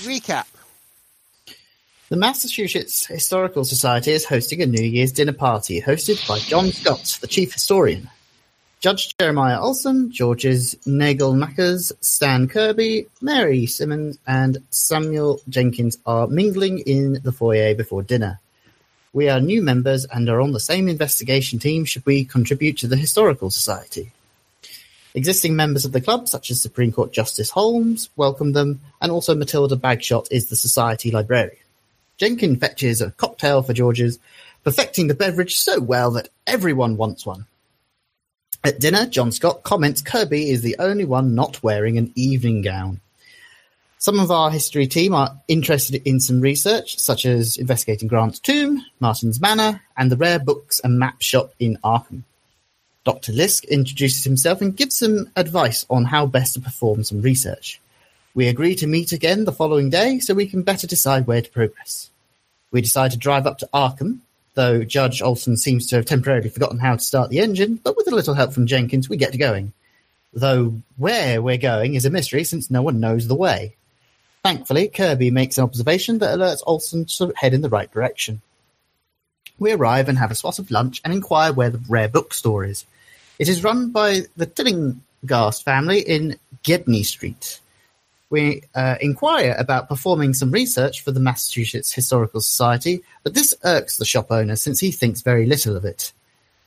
Recap. The Massachusetts Historical Society is hosting a New Year's dinner party hosted by John Scott, the chief historian. Judge Jeremiah Olson, Georges Nagelmackers, Stan Kirby, Mary Simmons, and Samuel Jenkins are mingling in the foyer before dinner. We are new members and are on the same investigation team should we contribute to the Historical Society. Existing members of the club, such as Supreme Court Justice Holmes, welcome them, and also Matilda Bagshot is the Society librarian. Jenkins fetches a cocktail for Georges, perfecting the beverage so well that everyone wants one. At dinner, John Scott comments Kirby is the only one not wearing an evening gown. Some of our history team are interested in some research, such as investigating Grant's tomb, Martin's Manor, and the rare books and map shop in Arkham. Dr. Lisk introduces himself and gives some advice on how best to perform some research. We agree to meet again the following day so we can better decide where to progress. We decide to drive up to Arkham, though Judge Olson seems to have temporarily forgotten how to start the engine, but with a little help from Jenkins we get going. Though where we're going is a mystery since no one knows the way. Thankfully, Kirby makes an observation that alerts Olson to head in the right direction. We arrive and have a spot of lunch and inquire where the rare bookstore is. It is run by the Tillinghast family in Gedney Street. We uh, inquire about performing some research for the Massachusetts Historical Society, but this irks the shop owner since he thinks very little of it.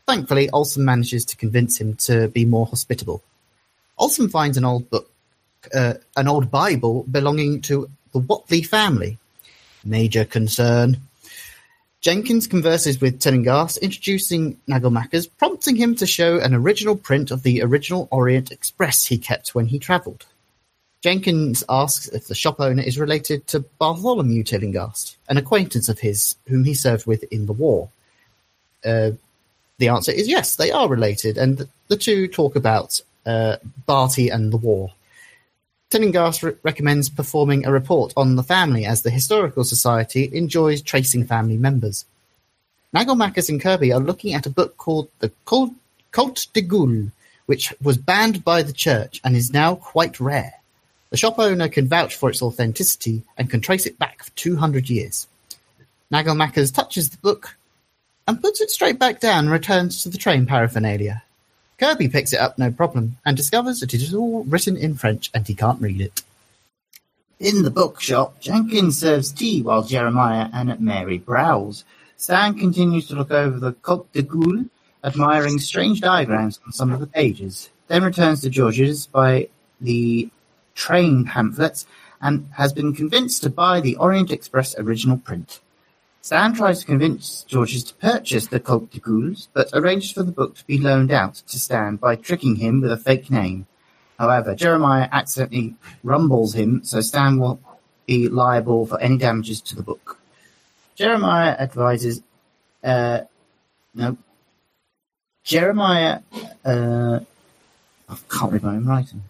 Thankfully, Olson manages to convince him to be more hospitable. Olson finds an old book, uh, an old Bible belonging to the Whateley family. Major concern. Jenkins converses with Tillinghast, introducing Nagelmackers, prompting him to show an original print of the original Orient Express he kept when he travelled. Jenkins asks if the shop owner is related to Bartholomew Tillinghast, an acquaintance of his whom he served with in the war. Uh, the answer is yes, they are related, and the two talk about uh, Barty and the war. Tillinghast re- recommends performing a report on the family as the Historical Society enjoys tracing family members. Nagelmackers and Kirby are looking at a book called The Cultes des Goules, which was banned by the church and is now quite rare. The shop owner can vouch for its authenticity and can trace it back for two hundred years. Nagelmackers touches the book and puts it straight back down and returns to the train paraphernalia. Kirby picks it up no problem and discovers that it is all written in French and he can't read it. In the bookshop, Jenkins serves tea while Jeremiah and Mary browse. Stan continues to look over the Cultes des Goules, admiring strange diagrams on some of the pages, then returns to George's by the train pamphlets and has been convinced to buy the Orient Express original print. Stan tries to convince Georges to purchase the Cultes des Goules, but arranges for the book to be loaned out to Stan by tricking him with a fake name. However, Jeremiah accidentally rumbles him, so Stan will be liable for any damages to the book. Jeremiah advises, uh, no, Jeremiah, uh, I can't read my own writing.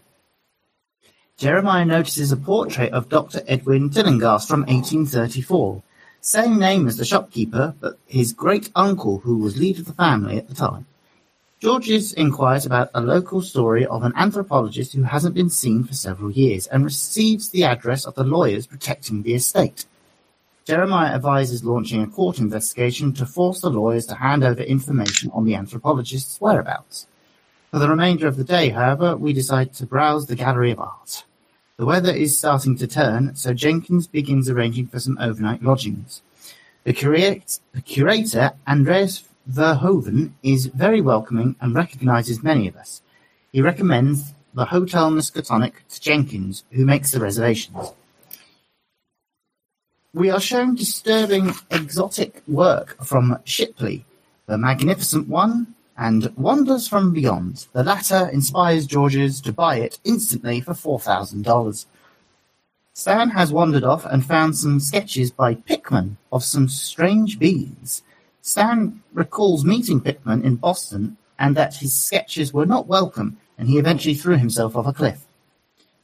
Jeremiah notices a portrait of Doctor Edwin Tillinghast from 1834, same name as the shopkeeper, but his great-uncle who was leader of the family at the time. Georges inquires about a local story of an anthropologist who hasn't been seen for several years and receives the address of the lawyers protecting the estate. Jeremiah advises launching a court investigation to force the lawyers to hand over information on the anthropologist's whereabouts. For the remainder of the day, however, we decide to browse the gallery of art. The weather is starting to turn, so Jenkins begins arranging for some overnight lodgings. The, curate, the curator, Andreas Verhoeven, is very welcoming and recognizes many of us. He recommends the Hotel Miskatonic to Jenkins, who makes the reservations. We are shown disturbing exotic work from Shipley, The Magnificent One, and Wonders from Beyond. The latter inspires Georges to buy it instantly for $4,000. Stan has wandered off and found some sketches by Pickman of some strange beings. Stan recalls meeting Pickman in Boston and that his sketches were not welcome and he eventually threw himself off a cliff.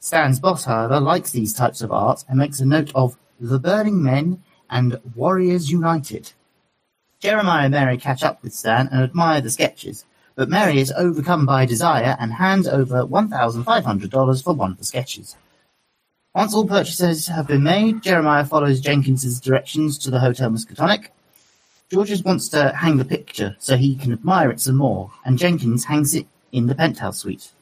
Stan's boss, however, likes these types of art and makes a note of The Burning Men and Warriors United. Jeremiah and Mary catch up with Stan and admire the sketches, but Mary is overcome by desire and hands over $1,500 for one of the sketches. Once all purchases have been made, Jeremiah follows Jenkins's directions to the Hotel Miskatonic. Georges wants to hang the picture so he can admire it some more, and Jenkins hangs it in the penthouse suite.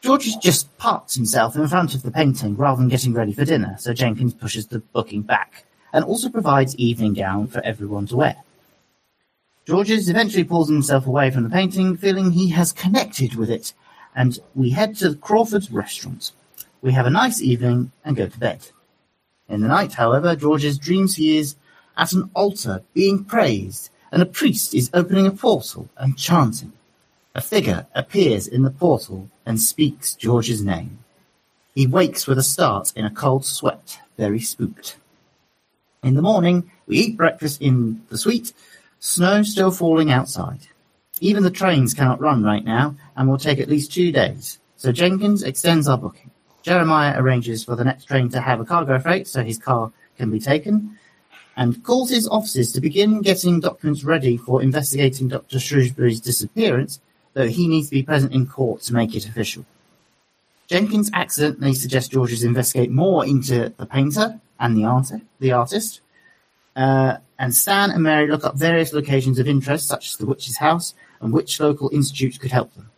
Georges just parks himself in front of the painting rather than getting ready for dinner, so Jenkins pushes the booking back, and also provides evening gown for everyone to wear. Georges eventually pulls himself away from the painting, feeling he has connected with it, and we head to Crawford's restaurant. We have a nice evening and go to bed. In the night, however, Georges dreams he is at an altar being praised, and a priest is opening a portal and chanting. A figure appears in the portal and speaks George's name. He wakes with a start in a cold sweat, very spooked. In the morning, we eat breakfast in the suite, snow still falling outside. Even the trains cannot run right now and will take at least two days, so Jenkins extends our booking. Jeremiah arranges for the next train to have a cargo freight so his car can be taken, and calls his offices to begin getting documents ready for investigating Dr. Shrewsbury's disappearance, though he needs to be present in court to make it official. Jenkins accidentally suggests Georges investigate more into the painter and the, art- the artist, uh, and Stan and Mary look up various locations of interest, such as the witch's house, and which local institutes could help them.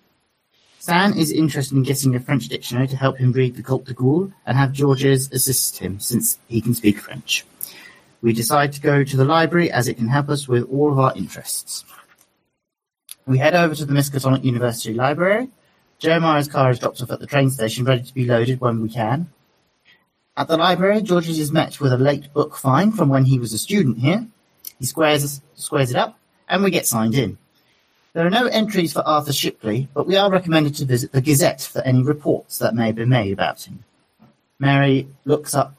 Stan is interested in getting a French dictionary to help him read the Comte de Gaulle and have Georges assist him, since he can speak French. We decide to go to the library as it can help us with all of our interests. We head over to the Miskatonic University Library. Jeremiah's car is dropped off at the train station, ready to be loaded when we can. At the library, Georges is met with a late book fine from when he was a student here. He squares, squares it up, and we get signed in. There are no entries for Arthur Shipley, but we are recommended to visit the Gazette for any reports that may be made about him. Mary looks up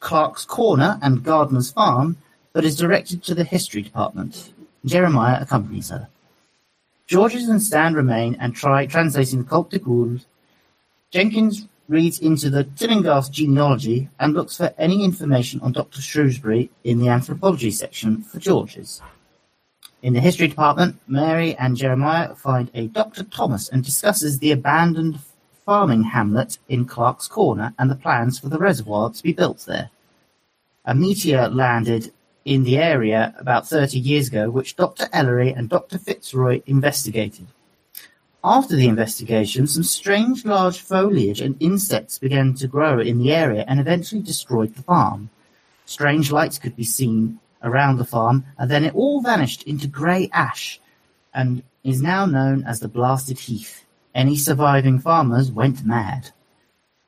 Clark's Corner and Gardener's Farm, but is directed to the History Department. Jeremiah accompanies her. Georges and Stan remain and try translating the Comte de Gaulle. Jenkins reads into the Tillinghast genealogy and looks for any information on Dr. Shrewsbury in the anthropology section for Georges. In the history department, Mary and Jeremiah find a Dr. Thomas and discusses the abandoned farming hamlet in Clark's Corner and the plans for the reservoir to be built there. A meteor landed in the area about 30 years ago, which Dr. Ellery and Dr. Fitzroy investigated. After the investigation, some strange large foliage and insects began to grow in the area and eventually destroyed the farm. Strange lights could be seen around the farm, and then it all vanished into grey ash and is now known as the Blasted Heath. Any surviving farmers went mad.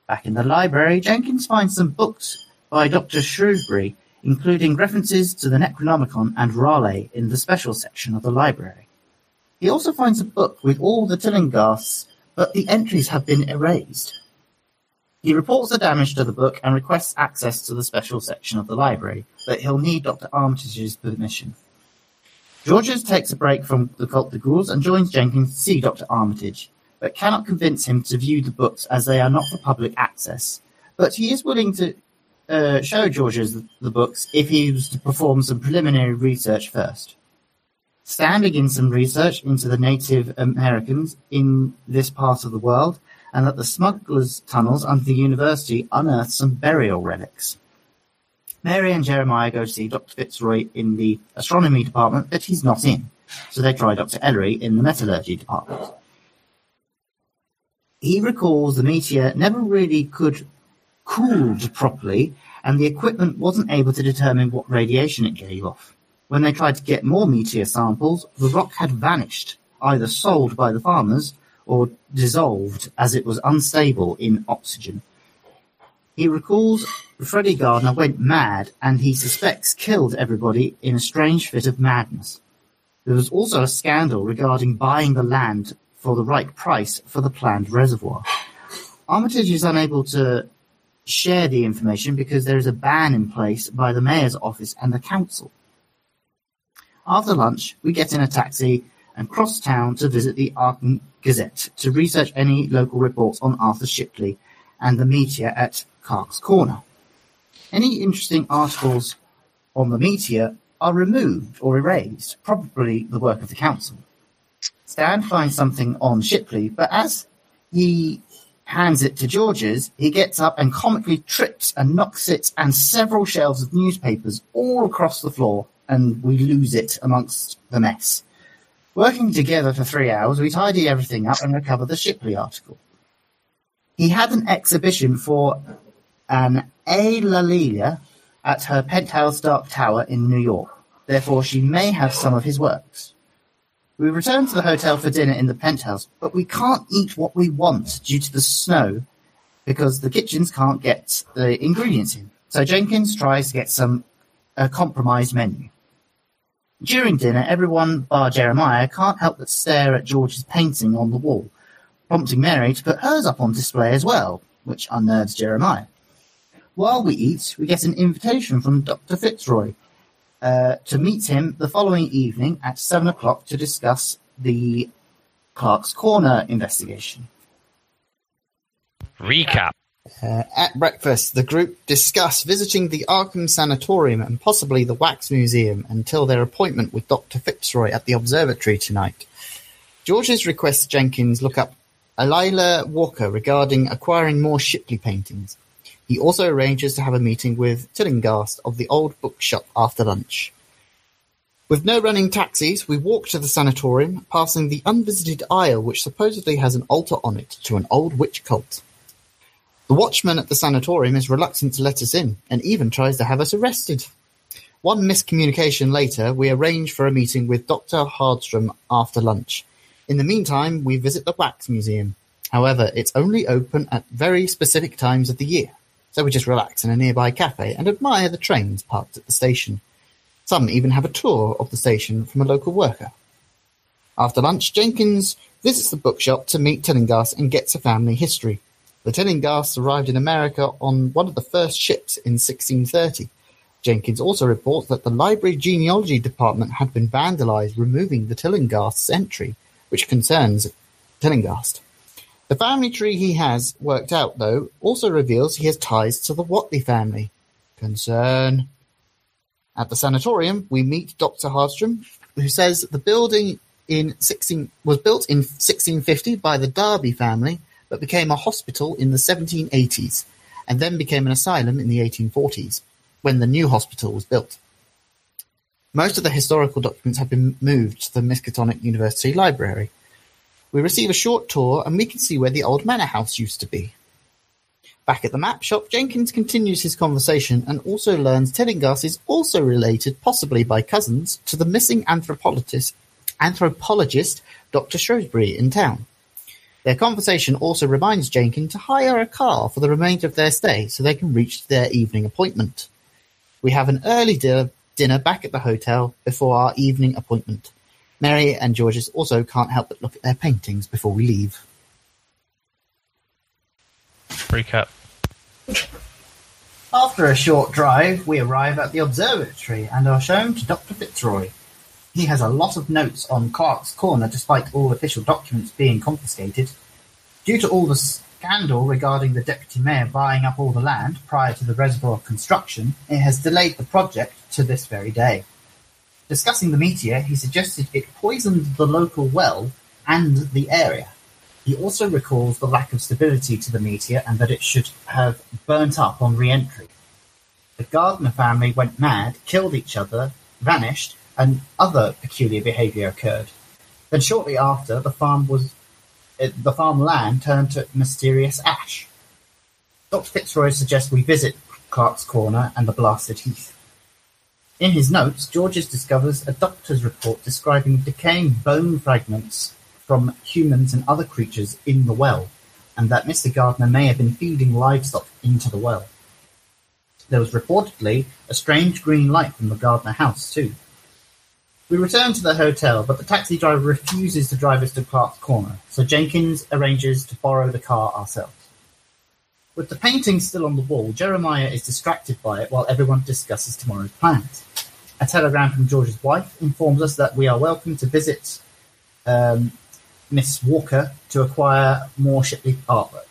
Back in the library, Jenkins finds some books by Dr. Shrewsbury, including references to the Necronomicon and R'lyeh in the special section of the library. He also finds a book with all the Tillinghasts, but the entries have been erased. He reports the damage to the book and requests access to the special section of the library, but he'll need Dr. Armitage's permission. Georges takes a break from the cult de Gaulle and joins Jenkins to see Dr. Armitage, but cannot convince him to view the books as they are not for public access. But he is willing to uh, show Georges the books if he was to perform some preliminary research first. Stan begins some research into the Native Americans in this part of the world, and that the smugglers' tunnels under the university unearth some burial relics. Mary and Jeremiah go to see Dr. Fitzroy in the astronomy department, but he's not in, so they try Dr. Ellery in the metallurgy department. He recalls the meteor never really could cooled properly, and the equipment wasn't able to determine what radiation it gave off. When they tried to get more meteor samples, the rock had vanished, either sold by the farmers or dissolved as it was unstable in oxygen. He recalls Freddie Gardner went mad and he suspects killed everybody in a strange fit of madness. There was also a scandal regarding buying the land for the right price for the planned reservoir. Armitage is unable to share the information because there is a ban in place by the mayor's office and the council. After lunch, we get in a taxi and cross town to visit the Arkham Gazette to research any local reports on Arthur Shipley and the meteor at Clark's Corner. Any interesting articles on the meteor are removed or erased, probably the work of the council. Stan finds something on Shipley, but as he hands it to George's, he gets up and comically trips and knocks it and several shelves of newspapers all across the floor, and we lose it amongst the mess. Working together for three hours, we tidy everything up and recover the Shipley article. He had an exhibition for an a Eulalia at her penthouse dark tower in New York. Therefore, she may have some of his works. We return to the hotel for dinner in the penthouse, but we can't eat what we want due to the snow because the kitchens can't get the ingredients in. So Jenkins tries to get some a compromised menu. During dinner, everyone bar Jeremiah can't help but stare at George's painting on the wall, prompting Mary to put hers up on display as well, which unnerves Jeremiah. While we eat, we get an invitation from Dr. Fitzroy, uh, to meet him the following evening at seven o'clock to discuss the Clark's Corner investigation. Recap. Uh, at breakfast, the group discuss visiting the Arkham Sanatorium and possibly the Wax Museum until their appointment with Dr. Fitzroy at the observatory tonight. Georges requests Jenkins look up Alila Walker regarding acquiring more Shipley paintings. He also arranges to have a meeting with Tillinghast of the old bookshop after lunch. With no running taxis, we walk to the sanatorium, passing the unvisited aisle which supposedly has an altar on it to an old witch cult. The watchman at the sanatorium is reluctant to let us in, and even tries to have us arrested. One miscommunication later, we arrange for a meeting with Dr. Hardstrom after lunch. In the meantime, we visit the Wax Museum. However, it's only open at very specific times of the year so we just relax in a nearby cafe and admire the trains parked at the station. Some even have a tour of the station from a local worker. After lunch, Jenkins visits the bookshop to meet Tillinghast and gets a family history. The Tillinghasts arrived in America on one of the first ships in 1630. Jenkins also reports that the library genealogy department had been vandalized, removing the Tillinghasts' entry, which concerns Tillinghast. The family tree he has worked out, though, also reveals he has ties to the Whateley family. Concern. At the sanatorium, we meet Dr. Hardstrom, who says the building in 16, was built in 1650 by the Derby family, but became a hospital in the 1780s, and then became an asylum in the 1840s, when the new hospital was built. Most of the historical documents have been moved to the Miskatonic University Library, we receive a short tour and we can see where the old manor house used to be. Back at the map shop, Jenkins continues his conversation and also learns Tillinghast is also related, possibly by cousins, to the missing anthropologist, anthropologist Dr. Shrewsbury in town. Their conversation also reminds Jenkins to hire a car for the remainder of their stay so they can reach their evening appointment. We have an early dinner back at the hotel before our evening appointment. Mary and Georges also can't help but look at their paintings before we leave. Recap. After a short drive, we arrive at the observatory and are shown to Dr. Fitzroy. He has a lot of notes on Clark's Corner despite all official documents being confiscated. Due to all the scandal regarding the deputy mayor buying up all the land prior to the reservoir construction, it has delayed the project to this very day. Discussing the meteor, he suggested it poisoned the local well and the area. He also recalls the lack of stability to the meteor and that it should have burnt up on re-entry. The Gardner family went mad, killed each other, vanished, and other peculiar behavior occurred. Then shortly after, the farm was the farm land turned to mysterious ash. Dr. Fitzroy suggests we visit Clark's Corner and the blasted heath. In his notes, Georges discovers a doctor's report describing decaying bone fragments from humans and other creatures in the well, and that Mr. Gardner may have been feeding livestock into the well. There was reportedly a strange green light from the Gardner house, too. We return to the hotel, but the taxi driver refuses to drive us to Clark's Corner, so Jenkins arranges to borrow the car ourselves. With the painting still on the wall, Jeremiah is distracted by it while everyone discusses tomorrow's plans. A telegram from George's wife informs us that we are welcome to visit um, Miss Walker to acquire more Shipley artwork.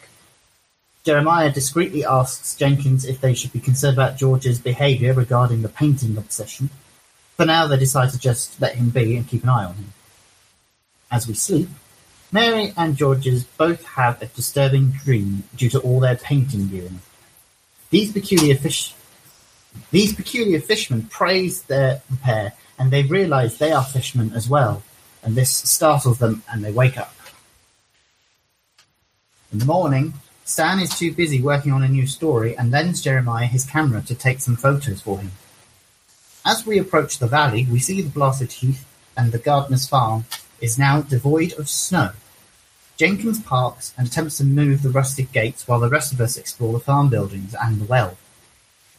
Jeremiah discreetly asks Jenkins if they should be concerned about George's behaviour regarding the painting obsession. For now, they decide to just let him be and keep an eye on him. As we sleep, Mary and Georges both have a disturbing dream due to all their painting viewing. These peculiar fish, these peculiar fishermen praise their pair, and they realize they are fishermen as well, and this startles them, and they wake up. In the morning, Stan is too busy working on a new story and lends Jeremiah his camera to take some photos for him. As we approach the valley, we see the blasted heath and the gardener's farm is now devoid of snow. Jenkins parks and attempts to move the rusted gates while the rest of us explore the farm buildings and the well.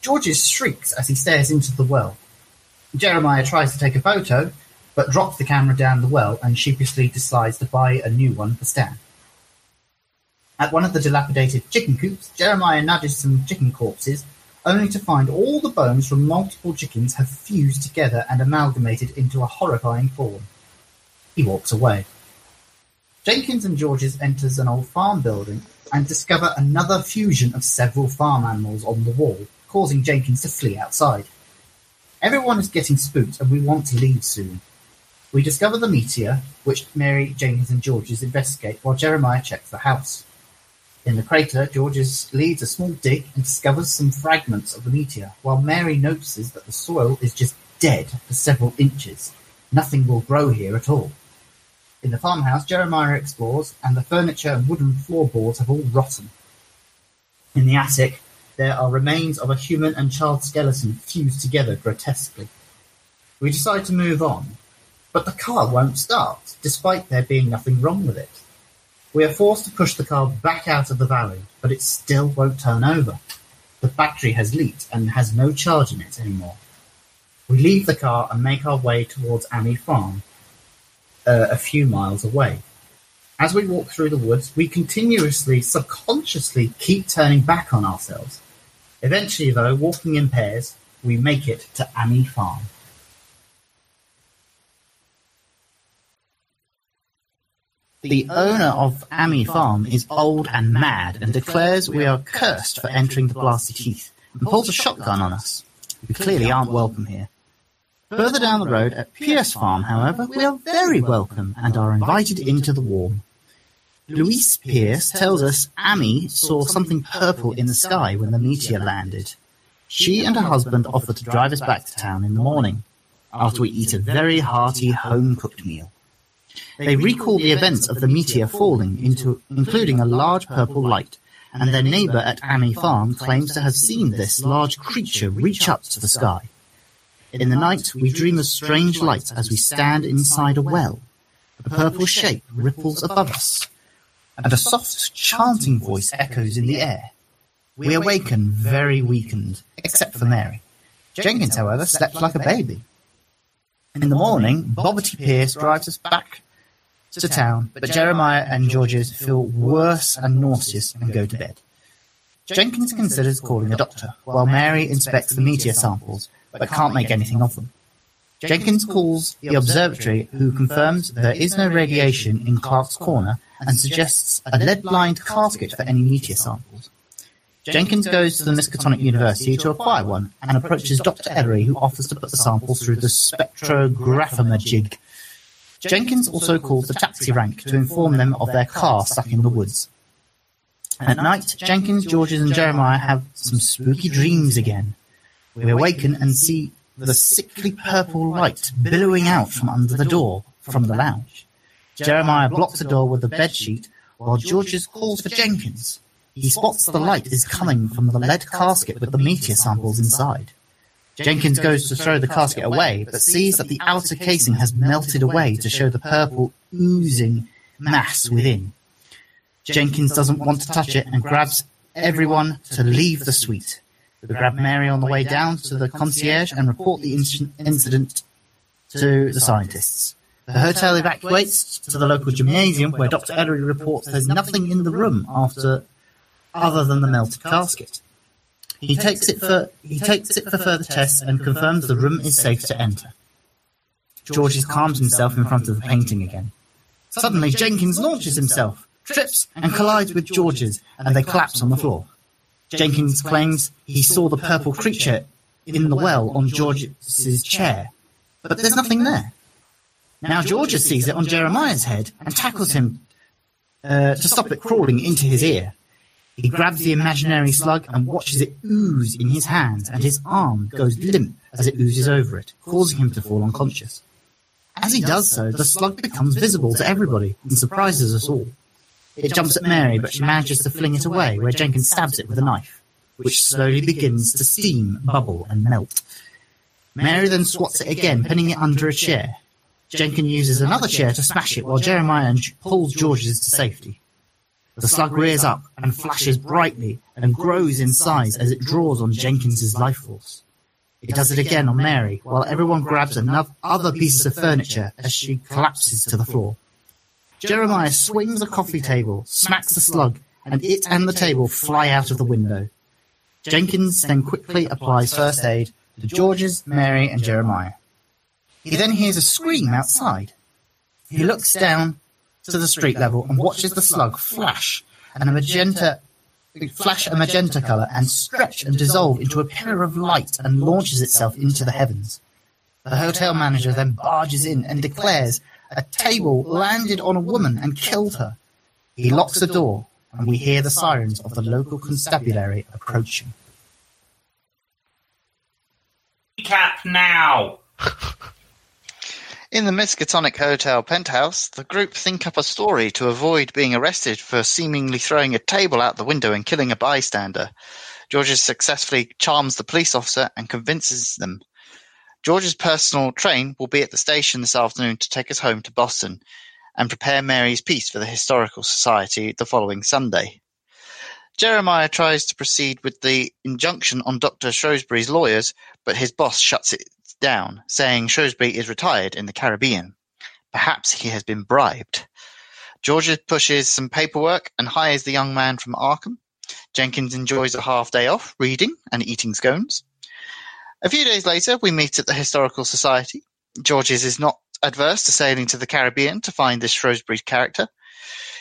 Georges shrieks as he stares into the well. Jeremiah tries to take a photo, but drops the camera down the well and sheepishly decides to buy a new one for Stan. At one of the dilapidated chicken coops, Jeremiah nudges some chicken corpses, only to find all the bones from multiple chickens have fused together and amalgamated into a horrifying form. He walks away. Jenkins and Georges enters an old farm building and discover another fusion of several farm animals on the wall, causing Jenkins to flee outside. Everyone is getting spooked and we want to leave soon. We discover the meteor, which Mary, Jenkins and Georges investigate while Jeremiah checks the house. In the crater, Georges leads a small dig and discovers some fragments of the meteor, while Mary notices that the soil is just dead for several inches. Nothing will grow here at all. In the farmhouse, Jeremiah explores, and the furniture and wooden floorboards have all rotten. In the attic, there are remains of a human and child skeleton fused together grotesquely. We decide to move on, but the car won't start, despite there being nothing wrong with it. We are forced to push the car back out of the valley, but it still won't turn over. The battery has leaked and has no charge in it anymore. We leave the car and make our way towards Ammi Farm, uh, a few miles away. As we walk through the woods, we continuously, subconsciously keep turning back on ourselves. Eventually, though, walking in pairs, we make it to Ammi Farm. The owner of Ammi Farm is old and mad and declares we are cursed for entering the blasted heath and pulls a shotgun on us. We clearly aren't welcome here. Further down the road at Pierce Farm, however, we are very welcome and are invited into the warm. Louise Pierce tells us Ammi saw something purple in the sky when the meteor landed. She and her husband offer to drive us back to town in the morning, after we eat a very hearty home-cooked meal. They recall the events of the meteor falling, into, including a large purple light, and their neighbor at Ammi Farm claims to have seen this large creature reach up to the sky. In the night, we dream of strange lights as we stand inside a well. A purple shape ripples above us, and a soft chanting voice echoes in the air. We awaken very weakened, except for Mary. Jenkins, however, slept like a baby. In the morning, Bobbity Pierce drives us back to town, but Jeremiah and Georges feel worse and nauseous and go to bed. Jenkins considers calling a doctor, while Mary inspects the meteor samples, but can't make anything of them. Jenkins calls the observatory, who confirms there is no radiation in Clark's Corner and suggests a lead-lined casket for any meteor samples. Jenkins goes to the Miskatonic University to acquire one and approaches Dr. Ellery, who offers to put the samples through the spectrographamajig. Jenkins also calls the taxi rank to inform them of their car stuck in the woods. At night, Jenkins, Georges, and Jeremiah have some spooky dreams again. We awaken and see the sickly purple light billowing out from under the door from the lounge. Jeremiah blocks the door with the bedsheet while Georges calls for Jenkins. He spots the light is coming from the lead casket with the meteor samples inside. Jenkins goes to throw the casket away, but sees that the outer casing has melted away to show the purple oozing mass within. Jenkins doesn't want to touch it and grabs everyone to leave the suite. We grab Mary on the way down to the concierge and report the incident to the scientists. The hotel evacuates to the local gymnasium where Dr. Ellery reports there's nothing in the room after other than the melted casket. He takes it for he takes it for further tests and confirms the room is safe to enter. Georges calms himself in front of the painting again. Suddenly Jenkins launches himself, trips and collides with Georges, and they collapse on the floor. Jenkins claims he saw the purple creature in the well on George's chair, but there's nothing there. Now Georges sees it on Jeremiah's head and tackles him uh, to stop it crawling into his ear. He grabs the imaginary slug and watches it ooze in his hands, and his arm goes limp as it oozes over it, causing him to fall unconscious. As he does so, the slug becomes visible to everybody and surprises us all. It jumps at Mary, but she manages to fling it away, where Jenkins stabs it with a knife, which slowly begins to steam, bubble, and melt. Mary then swats it again, pinning it under a chair. Jenkins uses another chair to smash it while Jeremiah pulls George's to safety. The slug rears up and flashes brightly and grows in size as it draws on Jenkins's life force. It does it again on Mary, while everyone grabs another other pieces of furniture as she collapses to the floor. Jeremiah swings a coffee table, smacks the slug, and it and the table fly out of the window. Jenkins then quickly applies first aid to George's, Mary, and Jeremiah. He then hears a scream outside. He looks down to the street level and watches the slug flash and a magenta flash a magenta color and stretch and dissolve into a pillar of light and launches itself into the heavens. The hotel manager then barges in and declares a table landed on a woman and killed her. He locks the door and we hear the sirens of the local constabulary approaching. Recap now! In the Miskatonic Hotel penthouse, the group think up a story to avoid being arrested for seemingly throwing a table out the window and killing a bystander. Georges successfully charms the police officer and convinces them. George's personal train will be at the station this afternoon to take us home to Boston and prepare Mary's piece for the Historical Society the following Sunday. Jeremiah tries to proceed with the injunction on Dr. Shrewsbury's lawyers, but his boss shuts it down, saying Shrewsbury is retired in the Caribbean. Perhaps he has been bribed. George pushes some paperwork and hires the young man from Arkham. Jenkins enjoys a half day off, reading and eating scones. A few days later, we meet at the Historical Society. Georges is not adverse to sailing to the Caribbean to find this Shrewsbury character.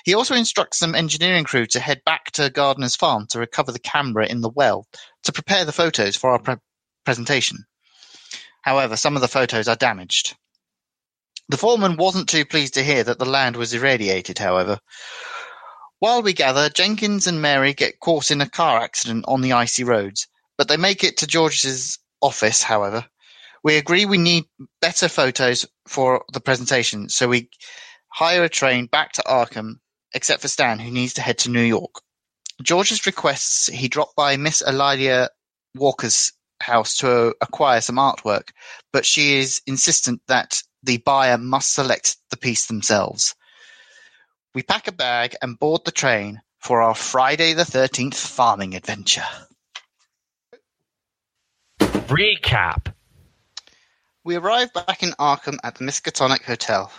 He also instructs some engineering crew to head back to Gardner's farm to recover the camera in the well to prepare the photos for our pre- presentation. However, some of the photos are damaged. The foreman wasn't too pleased to hear that the land was irradiated, however. While we gather, Jenkins and Mary get caught in a car accident on the icy roads, but they make it to George's office, however. We agree we need better photos for the presentation, so we hire a train back to Arkham, except for Stan, who needs to head to New York. George's requests he drop by Miss Elijah Walker's house to uh, acquire some artwork, but she is insistent that the buyer must select the piece themselves. We pack a bag and board the train for our Friday the 13th farming adventure. Recap. We arrive back in Arkham at the Miskatonic Hotel.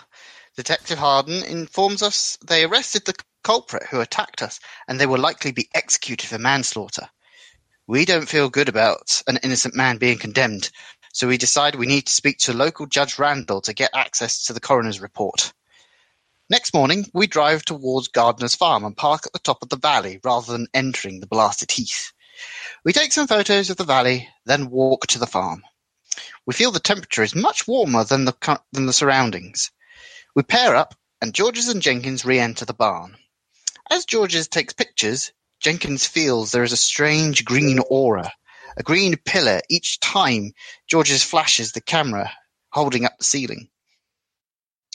Detective Harden informs us they arrested the culprit who attacked us and they will likely be executed for manslaughter. We don't feel good about an innocent man being condemned, so we decide we need to speak to local Judge Randall to get access to the coroner's report. Next morning, we drive towards Gardner's farm and park at the top of the valley rather than entering the blasted heath. We take some photos of the valley, then walk to the farm. We feel the temperature is much warmer than the, than the surroundings. We pair up, and Georges and Jenkins re-enter the barn. As Georges takes pictures, Jenkins feels there is a strange green aura, a green pillar each time Georges flashes the camera holding up the ceiling.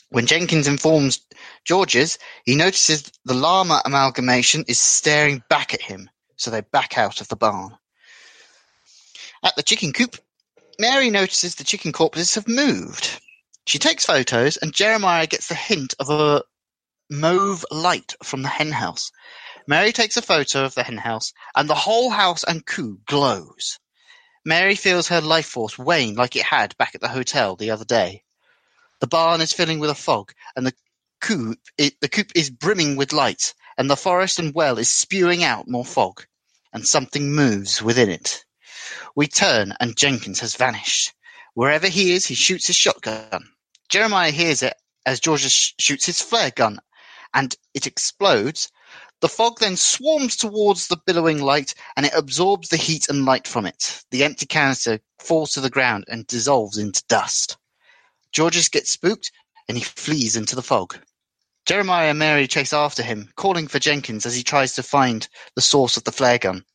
When Jenkins informs Georges, he notices the llama amalgamation is staring back at him, so they back out of the barn. At the chicken coop, Mary notices the chicken corpses have moved. She takes photos, and Jeremiah gets the hint of a mauve light from the henhouse. Mary takes a photo of the henhouse, and the whole house and coop glows. Mary feels her life force wane like it had back at the hotel the other day. The barn is filling with a fog, and the coop, it, the coop is brimming with light, and the forest and well is spewing out more fog, and something moves within it. We turn, and Jenkins has vanished. Wherever he is, he shoots his shotgun. Jeremiah hears it as George shoots his flare gun, and it explodes, the fog then swarms towards the billowing light, and it absorbs the heat and light from it. The empty canister falls to the ground and dissolves into dust. Georges gets spooked, and he flees into the fog. Jeremiah and Mary chase after him, calling for Jenkins as he tries to find the source of the flare gun.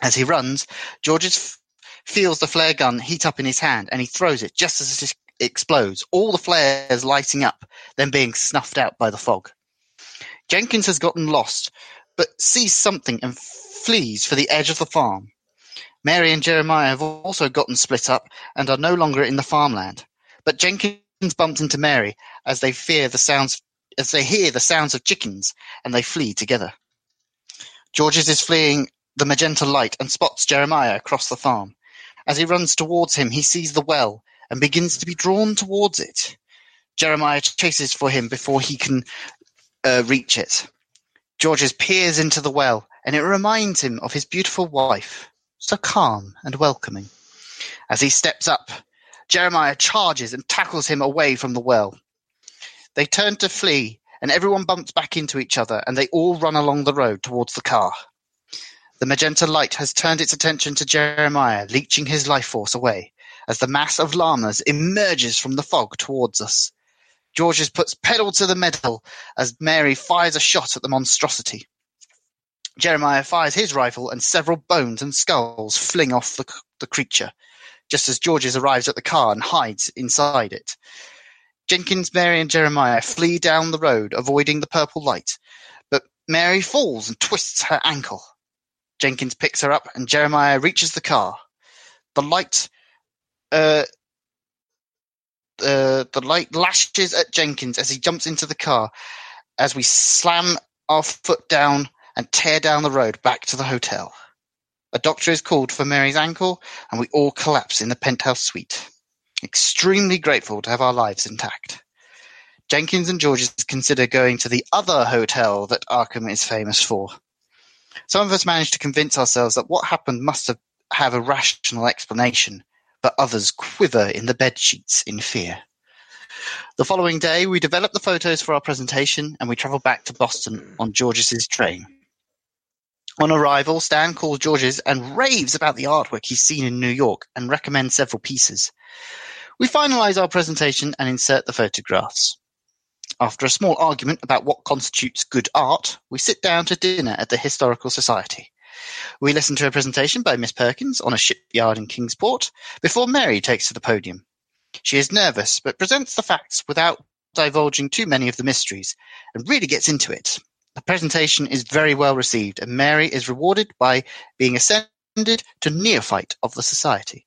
As he runs, Georges f- feels the flare gun heat up in his hand and he throws it just as it explodes, all the flares lighting up, then being snuffed out by the fog. Jenkins has gotten lost, but sees something and flees for the edge of the farm. Mary and Jeremiah have also gotten split up and are no longer in the farmland. But Jenkins bumps into Mary as they fear the sounds as they hear the sounds of chickens and they flee together. Georges is fleeing the magenta light and spots Jeremiah across the farm. As he runs towards him, he sees the well and begins to be drawn towards it. Jeremiah chases for him before he can uh, reach it. Georges peers into the well, and it reminds him of his beautiful wife, so calm and welcoming. As he steps up, Jeremiah charges and tackles him away from the well. They turn to flee, and everyone bumps back into each other, and they all run along the road towards the car. The magenta light has turned its attention to Jeremiah, leeching his life force away, as the mass of llamas emerges from the fog towards us. Georges puts pedal to the metal as Mary fires a shot at the monstrosity. Jeremiah fires his rifle, and several bones and skulls fling off the, the creature, just as Georges arrives at the car and hides inside it. Jenkins, Mary, and Jeremiah flee down the road, avoiding the purple light, but Mary falls and twists her ankle. Jenkins picks her up, and Jeremiah reaches the car. The light, uh, uh, the light lashes at Jenkins as he jumps into the car. As we slam our foot down and tear down the road back to the hotel. A doctor is called for Mary's ankle, and we all collapse in the penthouse suite extremely grateful to have our lives intact. Jenkins and Georges consider going to the other hotel that Arkham is famous for. Some of us manage to convince ourselves that what happened must have, have a rational explanation, but others quiver in the bed sheets in fear. The following day, we develop the photos for our presentation and we travel back to Boston on Georges' train. On arrival, Stan calls Georges and raves about the artwork he's seen in New York and recommends several pieces. We finalize our presentation and insert the photographs. After a small argument about what constitutes good art, we sit down to dinner at the Historical Society. We listen to a presentation by Miss Perkins on a shipyard in Kingsport before Mary takes to the podium. She is nervous, but presents the facts without divulging too many of the mysteries, and really gets into it. The presentation is very well received, and Mary is rewarded by being ascended to neophyte of the society.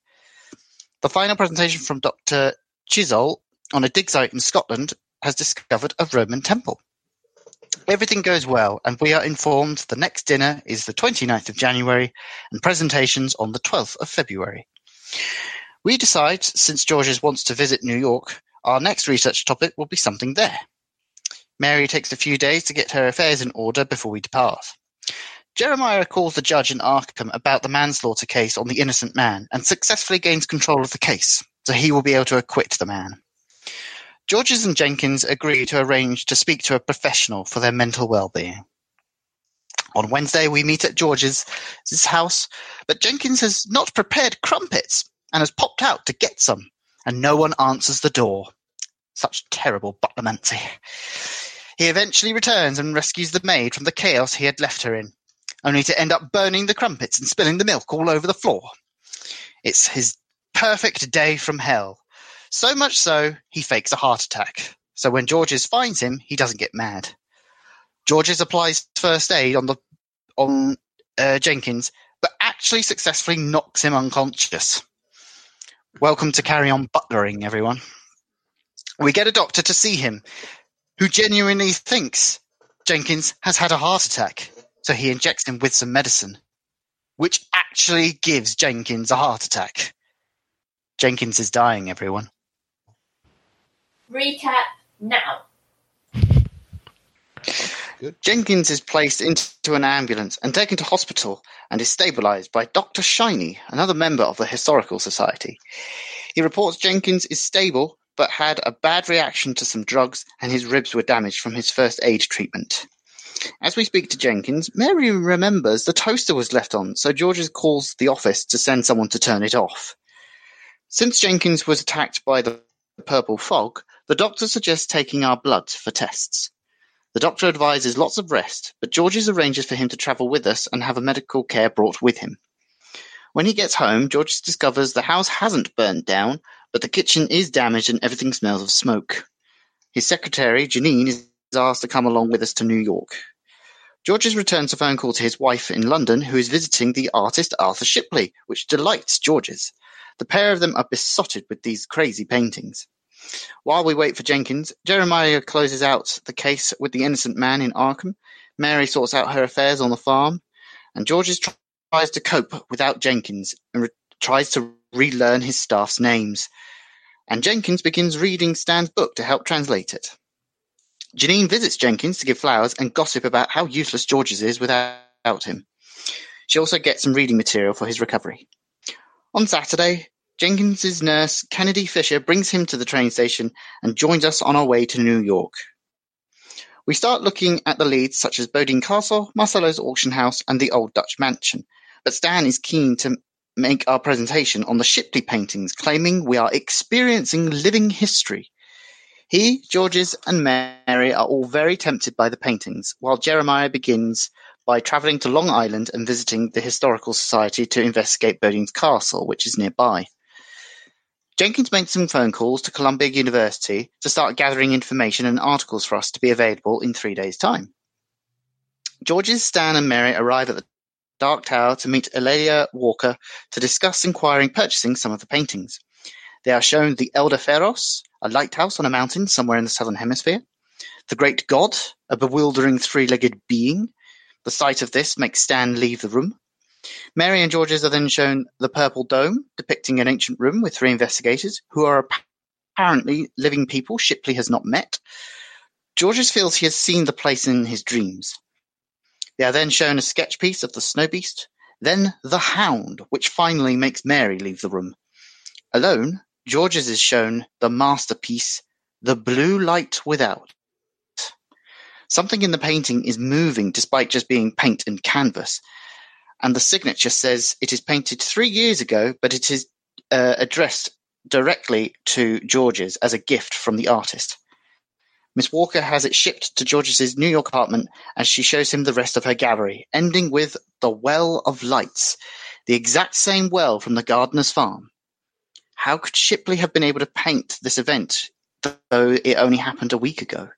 The final presentation from Doctor Chisholm on a dig site in Scotland has discovered a Roman temple. Everything goes well, and we are informed the next dinner is the 29th of January and presentations on the 12th of February. We decide, since Georges wants to visit New York, our next research topic will be something there. Mary takes a few days to get her affairs in order before we depart. Jeremiah calls the judge in Arkham about the manslaughter case on the innocent man and successfully gains control of the case, so he will be able to acquit the man. Georges and Jenkins agree to arrange to speak to a professional for their mental well-being. On Wednesday, we meet at George's house, but Jenkins has not prepared crumpets and has popped out to get some, and no one answers the door. Such terrible butlermancy. He eventually returns and rescues the maid from the chaos he had left her in, only to end up burning the crumpets and spilling the milk all over the floor. It's his perfect day from hell. So much so, he fakes a heart attack. So when Georges finds him, he doesn't get mad. Georges applies first aid on the on uh, Jenkins, but actually successfully knocks him unconscious. Welcome to Carry On Butlering, everyone. We get a doctor to see him, who genuinely thinks Jenkins has had a heart attack. So he injects him with some medicine, which actually gives Jenkins a heart attack. Jenkins is dying, everyone. Recap now. Good. Jenkins is placed into an ambulance and taken to hospital and is stabilized by Dr. Shiny, another member of the Historical Society. He reports Jenkins is stable but had a bad reaction to some drugs and his ribs were damaged from his first aid treatment. As we speak to Jenkins, Mary remembers the toaster was left on, so George calls the office to send someone to turn it off. Since Jenkins was attacked by the purple fog, the doctor suggests taking our blood for tests. The doctor advises lots of rest, but Georges arranges for him to travel with us and have a medical care brought with him. When he gets home, Georges discovers the house hasn't burnt down, but the kitchen is damaged and everything smells of smoke. His secretary, Janine, is asked to come along with us to New York. Georges returns a phone call to his wife in London, who is visiting the artist Arthur Shipley, which delights Georges. The pair of them are besotted with these crazy paintings. While we wait for Jenkins, Jeremiah closes out the case with the innocent man in Arkham. Mary sorts out her affairs on the farm, and Georges tries to cope without Jenkins and re- tries to relearn his staff's names. And Jenkins begins reading Stan's book to help translate it. Janine visits Jenkins to give flowers and gossip about how useless Georges is without him. She also gets some reading material for his recovery. On Saturday, Jenkins's nurse, Kennedy Fisher, brings him to the train station and joins us on our way to New York. We start looking at the leads such as Bodine Castle, Marcello's auction house, and the Old Dutch Mansion. But Stan is keen to make our presentation on the Shipley paintings, claiming we are experiencing living history. He, Georges, and Mary are all very tempted by the paintings, while Jeremiah begins by travelling to Long Island and visiting the Historical Society to investigate Bodine's castle, which is nearby. Jenkins made some phone calls to Columbia University to start gathering information and articles for us to be available in three days' time. Georges, Stan, and Mary arrive at the Dark Tower to meet Elia Walker to discuss inquiring purchasing some of the paintings. They are shown the Elder Pharos, a lighthouse on a mountain somewhere in the southern hemisphere, the Great God, a bewildering three-legged being. The sight of this makes Stan leave the room. Mary and Georges are then shown the Purple Dome, depicting an ancient room with three investigators, who are apparently living people Shipley has not met. Georges feels he has seen the place in his dreams. They are then shown a sketch piece of the Snow Beast, then the Hound, which finally makes Mary leave the room. Alone, Georges is shown the masterpiece, The Blue Light Without. Something in the painting is moving despite just being paint and canvas, and the signature says it is painted three years ago, but it is uh, addressed directly to Georges as a gift from the artist. Miss Walker has it shipped to Georges's New York apartment as she shows him the rest of her gallery, ending with the Well of Lights, the exact same well from the gardener's farm. How could Shipley have been able to paint this event, though it only happened a week ago?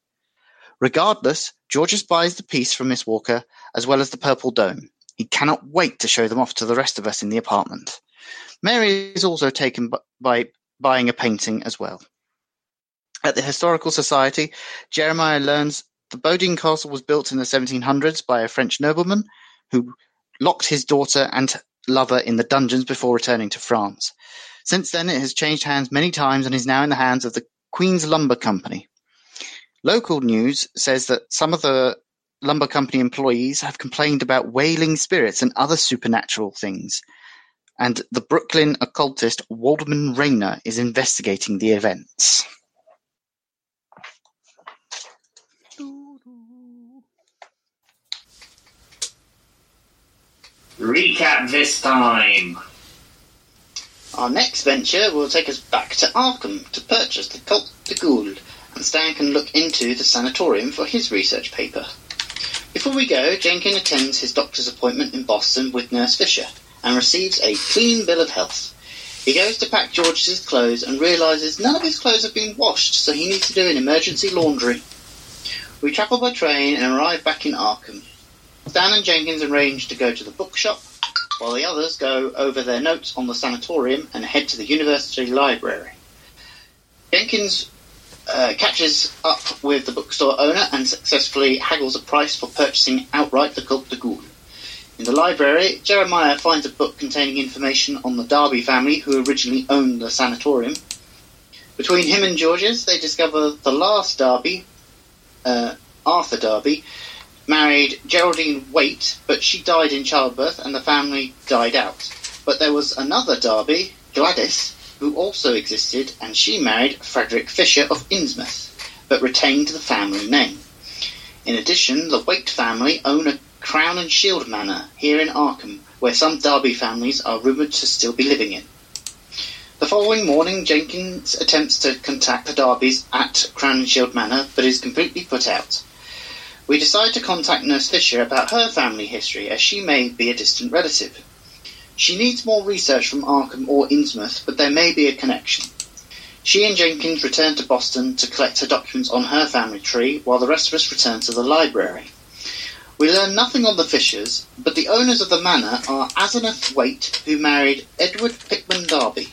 Regardless, Georges buys the piece from Miss Walker, as well as the purple dome. He cannot wait to show them off to the rest of us in the apartment. Mary is also taken by buying a painting as well. At the Historical Society, Jeremiah learns the Bodine Castle was built in the 1700s by a French nobleman who locked his daughter and lover in the dungeons before returning to France. Since then, it has changed hands many times and is now in the hands of the Queen's Lumber Company. Local news says that some of the lumber company employees have complained about wailing spirits and other supernatural things, and the Brooklyn occultist Waldman Rayner is investigating the events. Recap this time. Our next venture will take us back to Arkham to purchase the Cultes des Goules, and Stan can look into the sanatorium for his research paper. Before we go, Jenkins attends his doctor's appointment in Boston with Nurse Fisher and receives a clean bill of health. He goes to pack George's clothes and realizes none of his clothes have been washed, so he needs to do an emergency laundry. We travel by train and arrive back in Arkham. Stan and Jenkins arrange to go to the bookshop, while the others go over their notes on the sanatorium and head to the university library. Jenkins uh, catches up with the bookstore owner and successfully haggles a price for purchasing outright the Cultes des Goules. In the library, Jeremiah finds a book containing information on the Darby family who originally owned the sanatorium. Between him and Georges, they discover the last Darby, uh, Arthur Darby, married Geraldine Waite, but she died in childbirth and the family died out. But there was another Darby, Gladys, who also existed, and she married Frederick Fisher of Innsmouth, but retained the family name. In addition, the Waite family own a crown and shield manor here in Arkham, where some Derby families are rumoured to still be living in. The following morning, Jenkins attempts to contact the Darbys at Crown and Shield Manor, but is completely put out. We decide to contact Nurse Fisher about her family history, as she may be a distant relative. She needs more research from Arkham or Innsmouth, but there may be a connection. She and Jenkins return to Boston to collect her documents on her family tree, while the rest of us return to the library. We learn nothing on the Fishers, but the owners of the manor are Asenath Waite, who married Edward Pickman Darby.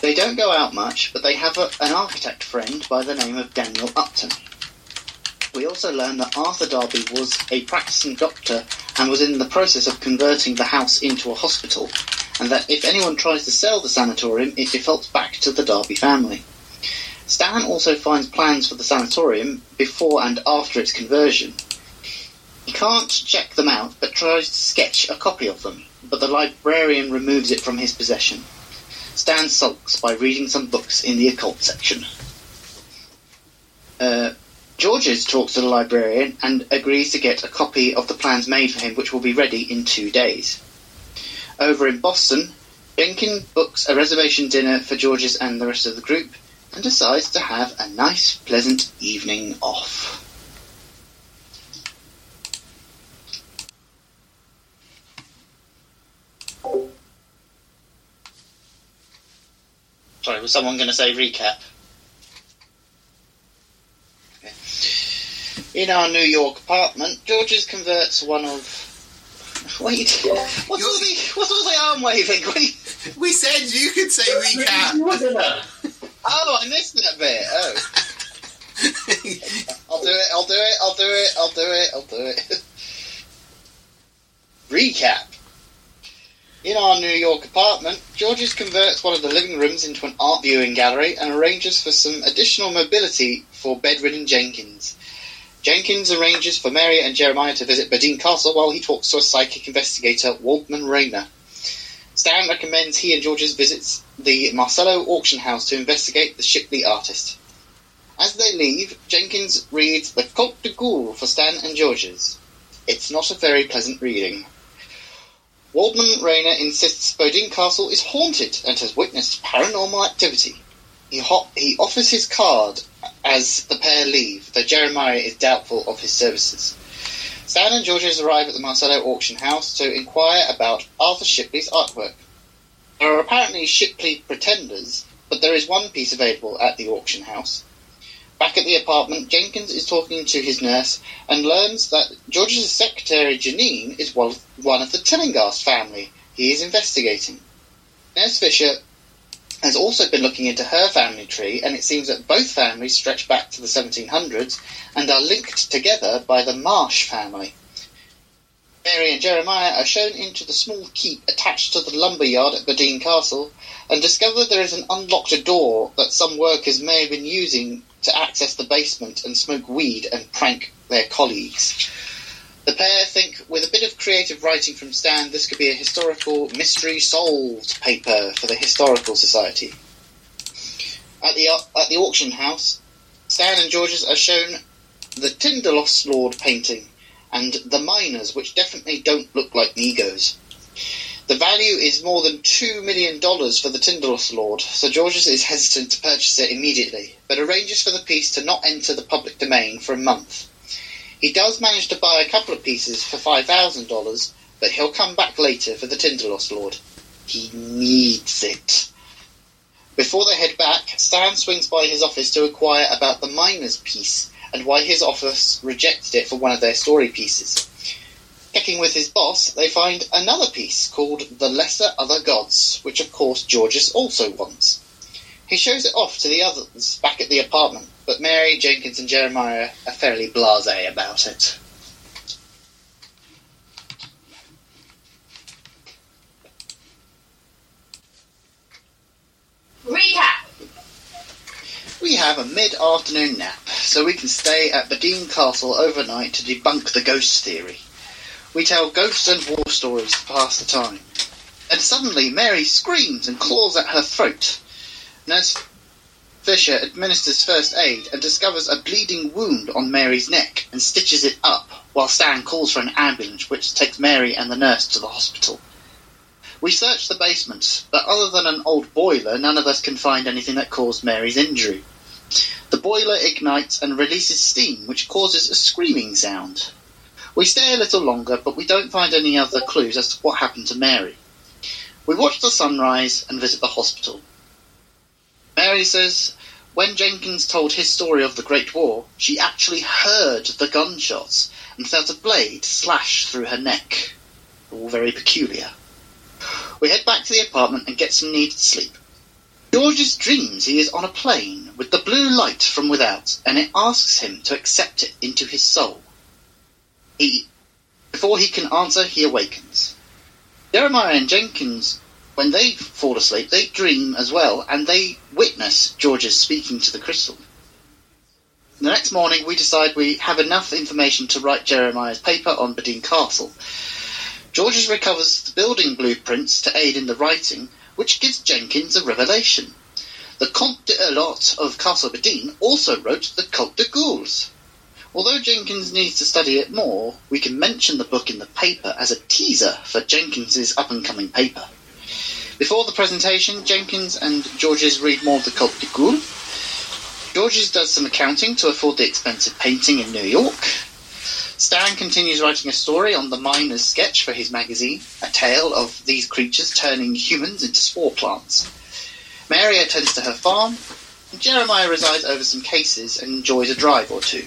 They don't go out much, but they have a, an architect friend by the name of Daniel Upton. We also learn that Arthur Darby was a practicing doctor and was in the process of converting the house into a hospital, and that if anyone tries to sell the sanatorium, it defaults back to the Darby family. Stan also finds plans for the sanatorium before and after its conversion. He can't check them out, but tries to sketch a copy of them, but the librarian removes it from his possession. Stan sulks by reading some books in the occult section. Uh, Georges talks to the librarian and agrees to get a copy of the plans made for him, which will be ready in two days. Over in Boston, Jenkins books a reservation dinner for Georges and the rest of the group and decides to have a nice, pleasant evening off. Sorry, was someone going to say recap? In our New York apartment, Georges converts one of. Wait, what's all the what's all the arm waving? Wait. We said you could say recap. Oh, I missed that bit. Oh, I'll do it. I'll do it. I'll do it. I'll do it. I'll do it. Recap. In our New York apartment, Georges converts one of the living rooms into an art viewing gallery and arranges for some additional mobility for bedridden Jenkins. Jenkins arranges for Mary and Jeremiah to visit Badine Castle while he talks to a psychic investigator, Waldman Rayner. Stan recommends he and Georges visits the Marcello auction house to investigate the Shipley artist. As they leave, Jenkins reads The Cultes des Goules for Stan and Georges. It's not a very pleasant reading. Waldman Rayner insists Bodine Castle is haunted and has witnessed paranormal activity. He, ho- he offers his card as the pair leave, though Jeremiah is doubtful of his services. Stan and Georges arrive at the Marcello auction house to inquire about Arthur Shipley's artwork. There are apparently Shipley pretenders, but there is one piece available at the auction house. Back at the apartment, Jenkins is talking to his nurse and learns that George's secretary Janine is one of the Tillinghast family he is investigating. Nurse Fisher has also been looking into her family tree, and it seems that both families stretch back to the 1700s and are linked together by the Marsh family. Mary and Jeremiah are shown into the small keep attached to the lumber yard at Badine Castle and discover there is an unlocked door that some workers may have been using to access the basement and smoke weed and prank their colleagues. The pair think with a bit of creative writing from Stan, this could be a historical mystery solved paper for the Historical Society. At the, uh, at the auction house, Stan and Georges are shown the Tindalos Lord painting and the miners, which definitely don't look like Negos. The value is more than $2 million for the Tindalos Lord, so Georges is hesitant to purchase it immediately, but arranges for the piece to not enter the public domain for a month. He does manage to buy a couple of pieces for $5,000, but he'll come back later for the Tindalos Lord. He needs it. Before they head back, Stan swings by his office to inquire about the miner's piece and why his office rejected it for one of their story pieces. Checking with his boss, they find another piece called The Lesser Other Gods, which of course Georges also wants. He shows it off to the others back at the apartment, but Mary, Jenkins, and Jeremiah are fairly blasé about it. Recap! We have a mid-afternoon nap, so we can stay at Badine Castle overnight to debunk the ghost theory. We tell ghosts and war stories to pass the time. And suddenly Mary screams and claws at her throat. Nurse Fisher administers first aid and discovers a bleeding wound on Mary's neck and stitches it up, while Stan calls for an ambulance which takes Mary and the nurse to the hospital. We search the basement, but other than an old boiler, none of us can find anything that caused Mary's injury. The boiler ignites and releases steam, which causes a screaming sound. We stay a little longer, but we don't find any other clues as to what happened to Mary. We watch the sunrise and visit the hospital. Mary says when Jenkins told his story of the Great War, she actually heard the gunshots and felt a blade slash through her neck. All very peculiar. We head back to the apartment and get some needed sleep. Georges dreams he is on a plane with the blue light from without, and it asks him to accept it into his soul. He, before he can answer, he awakens. Jeremiah and Jenkins, when they fall asleep, they dream as well, and they witness Georges speaking to the crystal. The next morning, we decide we have enough information to write Jeremiah's paper on Badine Castle. Georges recovers the building blueprints to aid in the writing, which gives Jenkins a revelation. The Comte de Erlot of Castle Badine also wrote the Cultes des Goules. Although Jenkins needs to study it more, we can mention the book in the paper as a teaser for Jenkins's up-and-coming paper. Before the presentation, Jenkins and Georges read more of the Cultes des Goules. Georges does some accounting to afford the expensive painting in New York. Stan continues writing a story on the miner's sketch for his magazine, a tale of these creatures turning humans into spore plants. Mary attends to her farm, and Jeremiah resides over some cases and enjoys a drive or two.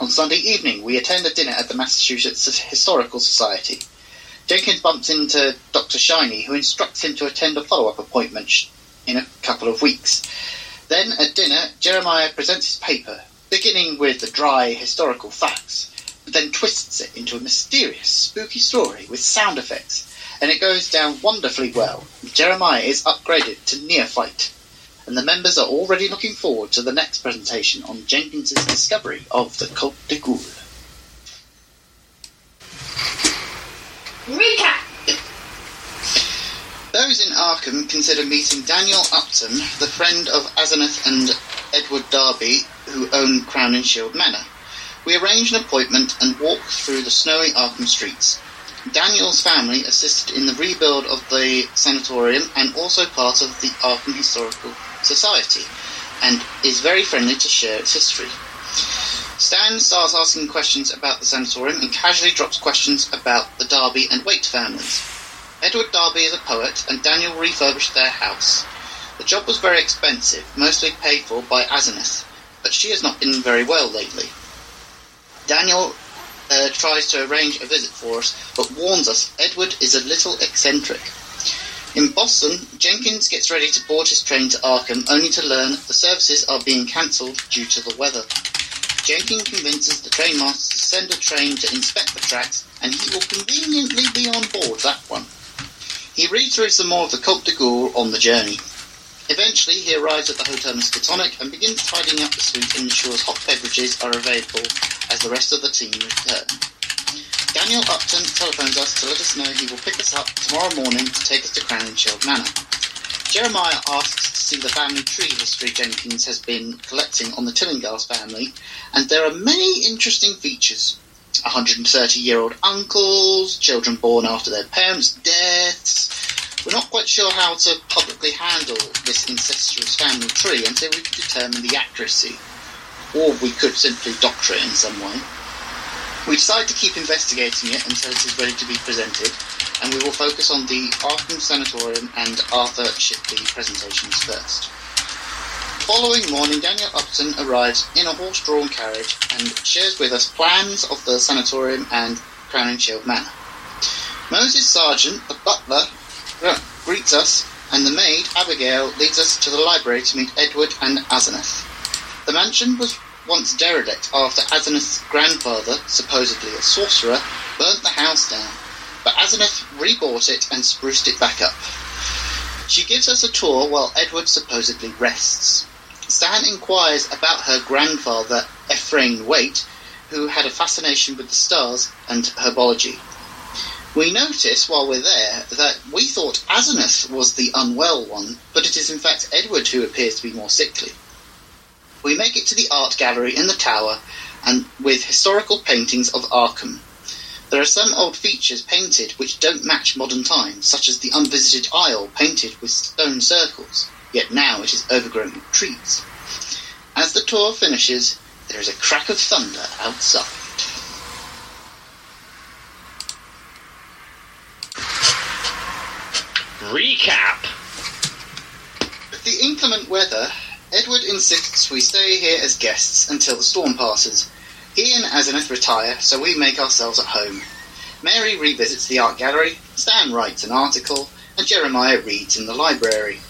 On Sunday evening, we attend a dinner at the Massachusetts Historical Society. Jenkins bumps into Dr. Shiny, who instructs him to attend a follow-up appointment in a couple of weeks. Then, at dinner, Jeremiah presents his paper, beginning with the dry historical facts, but then twists it into a mysterious, spooky story with sound effects, and it goes down wonderfully well. Jeremiah is upgraded to neophyte, and the members are already looking forward to the next presentation on Jenkins's discovery of the Cultes des Goules. Recap! Those in Arkham consider meeting Daniel Upton, the friend of Asenath and Edward Darby, who own Crown and Shield Manor. We arrange an appointment and walk through the snowy Arkham streets. Daniel's family assisted in the rebuild of the sanatorium and also part of the Arkham Historical Society, and is very friendly to share its history. Stan starts asking questions about the sanatorium and casually drops questions about the Darby and Waite families. Edward Darby is a poet, and Daniel refurbished their house. The job was very expensive, mostly paid for by Asenath, but she has not been very well lately. Daniel uh, tries to arrange a visit for us, but warns us Edward is a little eccentric. In Boston, Jenkins gets ready to board his train to Arkham, only to learn the services are being cancelled due to the weather. Jenkins convinces the trainmaster to send a train to inspect the tracks, and he will conveniently be on board that one. He reads through some more of the Cultes des Goules on the journey. Eventually, he arrives at the Hotel Miskatonic and begins tidying up the suite and ensures hot beverages are available as the rest of the team return. Daniel Upton telephones us to let us know he will pick us up tomorrow morning to take us to Crown and Shield Manor. Jeremiah asks to see the family tree history Jenkins has been collecting on the Tillinghast family, and there are many interesting features. 130 year old uncles, children born after their parents' deaths. We're not quite sure how to publicly handle this incestuous family tree until we determine the accuracy. Or we could simply doctor it in some way. We decide to keep investigating it until it is ready to be presented, and we will focus on the Arkham Sanatorium and Arthur Shipley presentations first. Following morning, Daniel Upton arrives in a horse-drawn carriage and shares with us plans of the sanatorium and Crown and Shield Manor. Moses Sargent, the butler, greets us, and the maid, Abigail, leads us to the library to meet Edward and Asenath. The mansion was once derelict after Asenath's grandfather, supposedly a sorcerer, burnt the house down, but Asenath rebought it and spruced it back up. She gives us a tour while Edward supposedly rests. Stan inquires about her grandfather, Ephraim Waite, who had a fascination with the stars and herbology. We notice while we're there that we thought Asenath was the unwell one, but it is in fact Edward who appears to be more sickly. We make it to the art gallery in the tower and with historical paintings of Arkham. There are some old features painted which don't match modern times, such as the unvisited isle painted with stone circles, yet now it is overgrown with trees. As the tour finishes, there is a crack of thunder outside. Recap. The inclement weather, Edward insists we stay here as guests until the storm passes. He and Asenath retire, so we make ourselves at home. Mary revisits the art gallery, Stan writes an article, and Jeremiah reads in the library.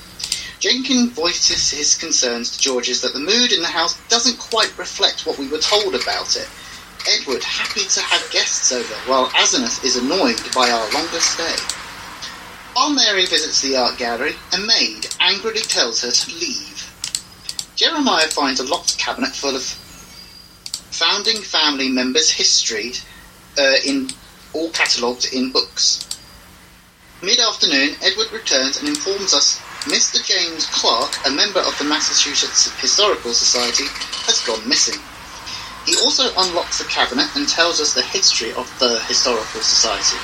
Jenkins voices his concerns to Georges that the mood in the house doesn't quite reflect what we were told about it. Edward happy to have guests over, while Asenath is annoyed by our longer stay. While Mary visits the art gallery, a maid angrily tells her to leave. Jeremiah finds a locked cabinet full of founding family members' history uh, in all catalogued in books. Mid-afternoon, Edward returns and informs us Mr. James Clark, a member of the Massachusetts Historical Society, has gone missing. He also unlocks the cabinet and tells us the history of the Historical Society.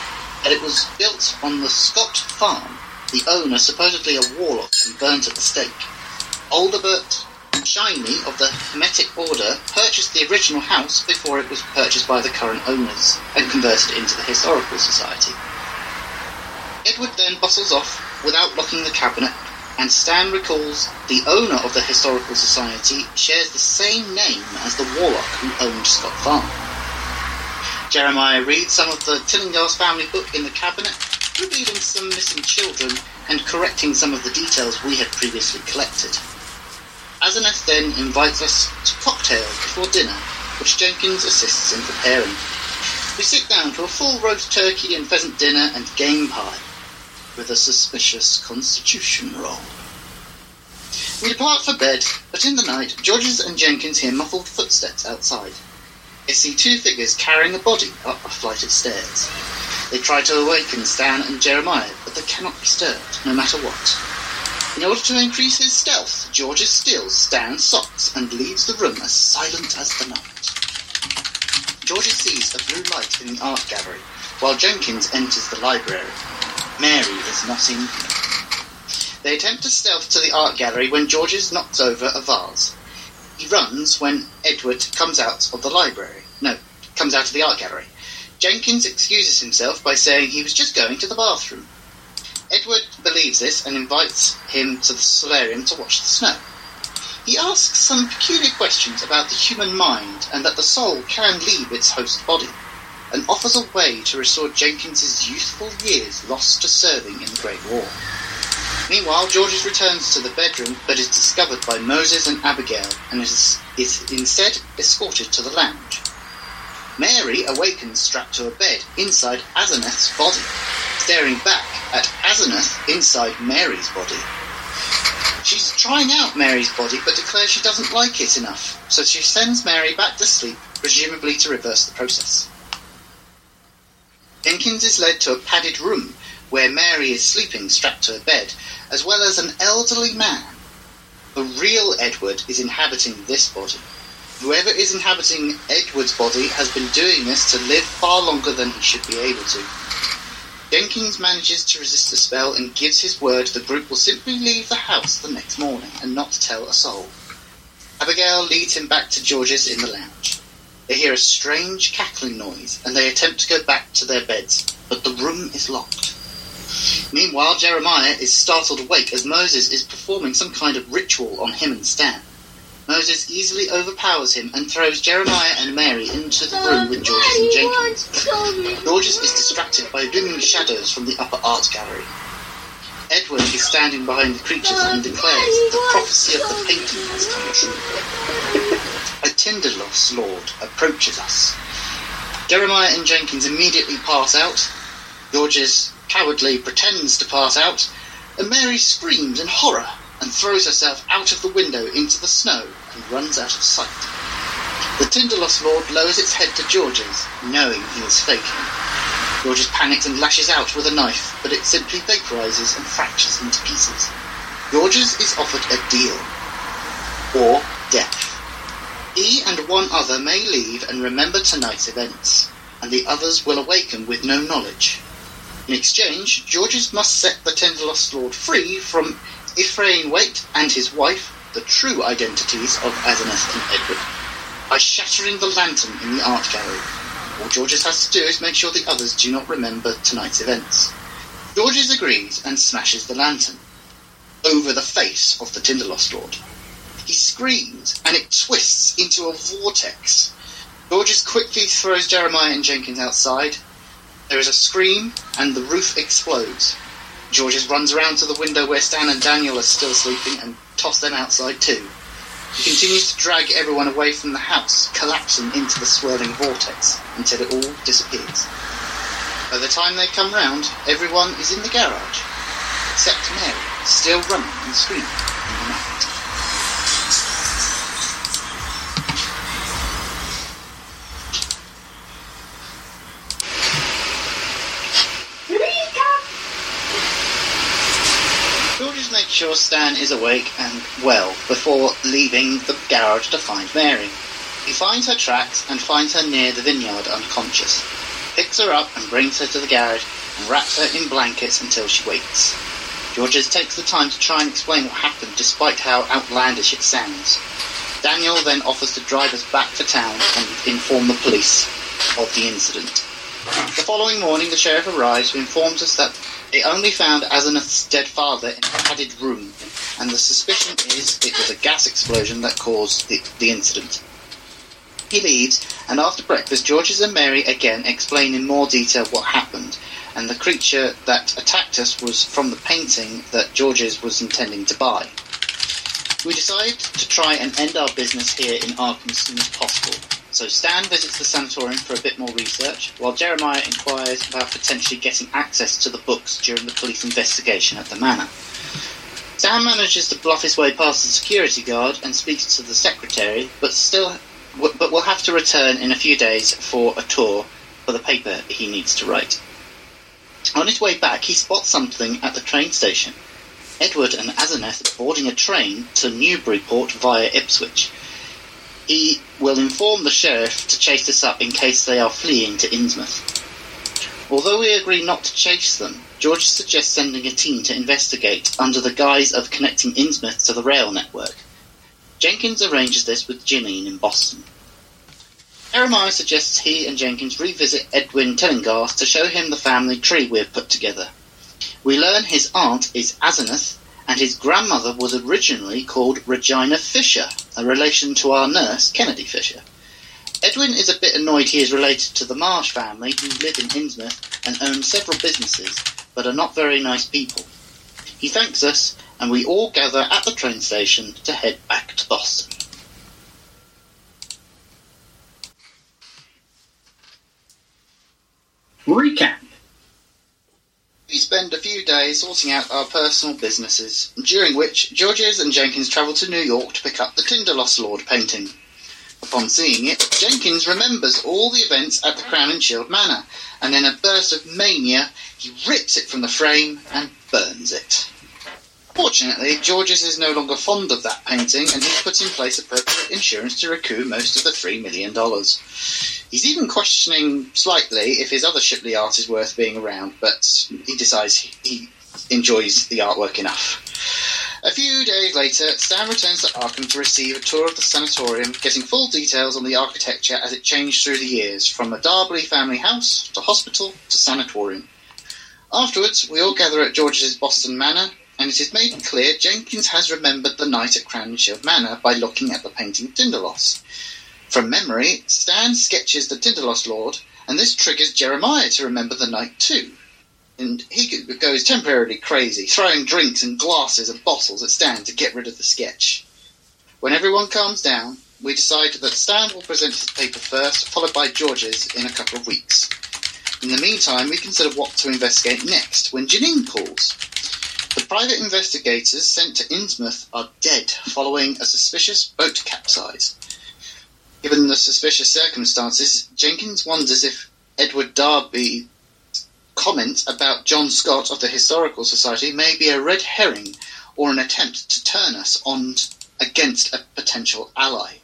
That it was built on the Scott farm, the owner supposedly a warlock and burnt at the stake. Aldebert Shiny of the Hermetic Order purchased the original house before it was purchased by the current owners and converted into the Historical Society. Edward then bustles off without locking the cabinet, and Stan recalls the owner of the Historical Society shares the same name as the warlock who owned Scott Farm. Jeremiah reads some of the Tillinghast family book in the cabinet, revealing some missing children and correcting some of the details we had previously collected. Asenath then invites us to cocktails before dinner, which Jenkins assists in preparing. We sit down to a full roast turkey and pheasant dinner and game pie, with a suspicious constitution roll. We depart for bed, but in the night, Georges and Jenkins hear muffled footsteps outside. They see two figures carrying a body up a flight of stairs. They try to awaken Stan and Jeremiah, but they cannot be stirred, no matter what. In order to increase his stealth, Georges steals Stan's socks and leaves the room as silent as the night. George sees a blue light in the art gallery, while Jenkins enters the library. Mary is not in here. They attempt to stealth to the art gallery when George knocks over a vase. He runs when Edward comes out of the library. No, comes out of the art gallery. Jenkins excuses himself by saying he was just going to the bathroom. Edward believes this and invites him to the solarium to watch the snow. He asks some peculiar questions about the human mind and that the soul can leave its host body, and offers a way to restore Jenkins's youthful years lost to serving in the Great War. Meanwhile, Georges returns to the bedroom but is discovered by Moses and Abigail and is, is instead escorted to the lounge. Mary awakens strapped to a bed inside Asenath's body, staring back at Asenath inside Mary's body. She's trying out Mary's body but declares she doesn't like it enough, so she sends Mary back to sleep, presumably to reverse the process. Jenkins is led to a padded room where Mary is sleeping strapped to a bed, as well as an elderly man. The real Edward is inhabiting this body. Whoever is inhabiting Edward's body has been doing this to live far longer than he should be able to. Jenkins manages to resist the spell and gives his word the group will simply leave the house the next morning and not tell a soul. Abigail leads him back to George's in the lounge. They hear a strange cackling noise and they attempt to go back to their beds, but the room is locked. Meanwhile, Jeremiah is startled awake as Moses is performing some kind of ritual on him and Stan. Moses easily overpowers him and throws Jeremiah and Mary into the room with Georges and Jenkins. Georges is distracted by looming shadows from the upper art gallery. Edward is standing behind the creatures and declares the prophecy of the painting has come true. A Tindalos lord approaches us. Jeremiah and Jenkins immediately pass out. Georges cowardly pretends to pass out, and Mary screams in horror and throws herself out of the window into the snow and runs out of sight. The Tindalos Lord lowers its head to George's, knowing he is faking. Georges panics and lashes out with a knife, but it simply vaporizes and fractures into pieces. Georges is offered a deal. Or death. He and one other may leave and remember tonight's events, and the others will awaken with no knowledge. In exchange, Georges must set the Tindalos Lord free from Ephraim Waite and his wife, the true identities of Asenath and Edward by shattering the lantern in the art gallery. All Georges has to do is make sure the others do not remember tonight's events. Georges agrees and smashes the lantern over the face of the Tindalos Lord. He screams and it twists into a vortex. Georges quickly throws Jeremiah and Jenkins outside. There is a scream and the roof explodes. Georges runs around to the window where Stan and Daniel are still sleeping and toss them outside too. He continues to drag everyone away from the house, collapsing into the swirling vortex until it all disappears. By the time they come round, everyone is in the garage, except Mary, still running and screaming in the night. Georges makes sure Stan is awake and well before leaving the garage to find Mary. He finds her tracks and finds her near the vineyard unconscious, picks her up and brings her to the garage and wraps her in blankets until she wakes. Georges takes the time to try and explain what happened despite how outlandish it sounds. Daniel then offers to drive us back to town and inform the police of the incident. The following morning, the sheriff arrives who informs us that they only found Asenath's dead father in a padded room, and the suspicion is it was a gas explosion that caused the, the incident. He leaves, and after breakfast, Georges and Mary again explain in more detail what happened, and the creature that attacked us was from the painting that Georges was intending to buy. We decide to try and end our business here in Arkham as soon as possible. So Stan visits the sanatorium for a bit more research, while Jeremiah inquires about potentially getting access to the books during the police investigation at the manor. Stan manages to bluff his way past the security guard and speaks to the secretary, but still, but will have to return in a few days for a tour for the paper he needs to write. On his way back, he spots something at the train station. Edward and Asenath are boarding a train to Newburyport via Ipswich. He will inform the sheriff to chase us up in case they are fleeing to Innsmouth. Although we agree not to chase them, George suggests sending a team to investigate under the guise of connecting Innsmouth to the rail network. Jenkins arranges this with Janine in Boston. Jeremiah suggests he and Jenkins revisit Edwin Tillinghast to show him the family tree we have put together. We learn his aunt is Asenath, and his grandmother was originally called Regina Fisher, a relation to our nurse, Kennedy Fisher. Edwin is a bit annoyed he is related to the Marsh family, who live in Innsmouth and own several businesses, but are not very nice people. He thanks us, and we all gather at the train station to head back to Boston. Recap. We spend a few days sorting out our personal businesses, during which Georges and Jenkins travel to New York to pick up the Tindalos Lord painting. Upon seeing it, Jenkins remembers all the events at the Crown and Shield Manor, and in a burst of mania, he rips it from the frame and burns it. Fortunately, Georges is no longer fond of that painting, and he's put in place appropriate insurance to recoup most of the $3 million. He's even questioning slightly if his other Shipley art is worth being around, but he decides he enjoys the artwork enough. A few days later, Stan returns to Arkham to receive a tour of the sanatorium, getting full details on the architecture as it changed through the years, from a Darby family house to hospital to sanatorium. Afterwards, we all gather at George's Boston Manor, and it is made clear Jenkins has remembered the night at Crown Shield Manor by looking at the painting of Tindalos. From memory, Stan sketches the Tindalos Lord, and this triggers Jeremiah to remember the night too. And he goes temporarily crazy, throwing drinks and glasses and bottles at Stan to get rid of the sketch. When everyone calms down, we decide that Stan will present his paper first, followed by George's in a couple of weeks. In the meantime, we consider what to investigate next when Janine calls. The private investigators sent to Innsmouth are dead following a suspicious boat capsize. Given the suspicious circumstances, Jenkins wonders if Edward Darby's comment about John Scott of the Historical Society may be a red herring or an attempt to turn us on against a potential ally.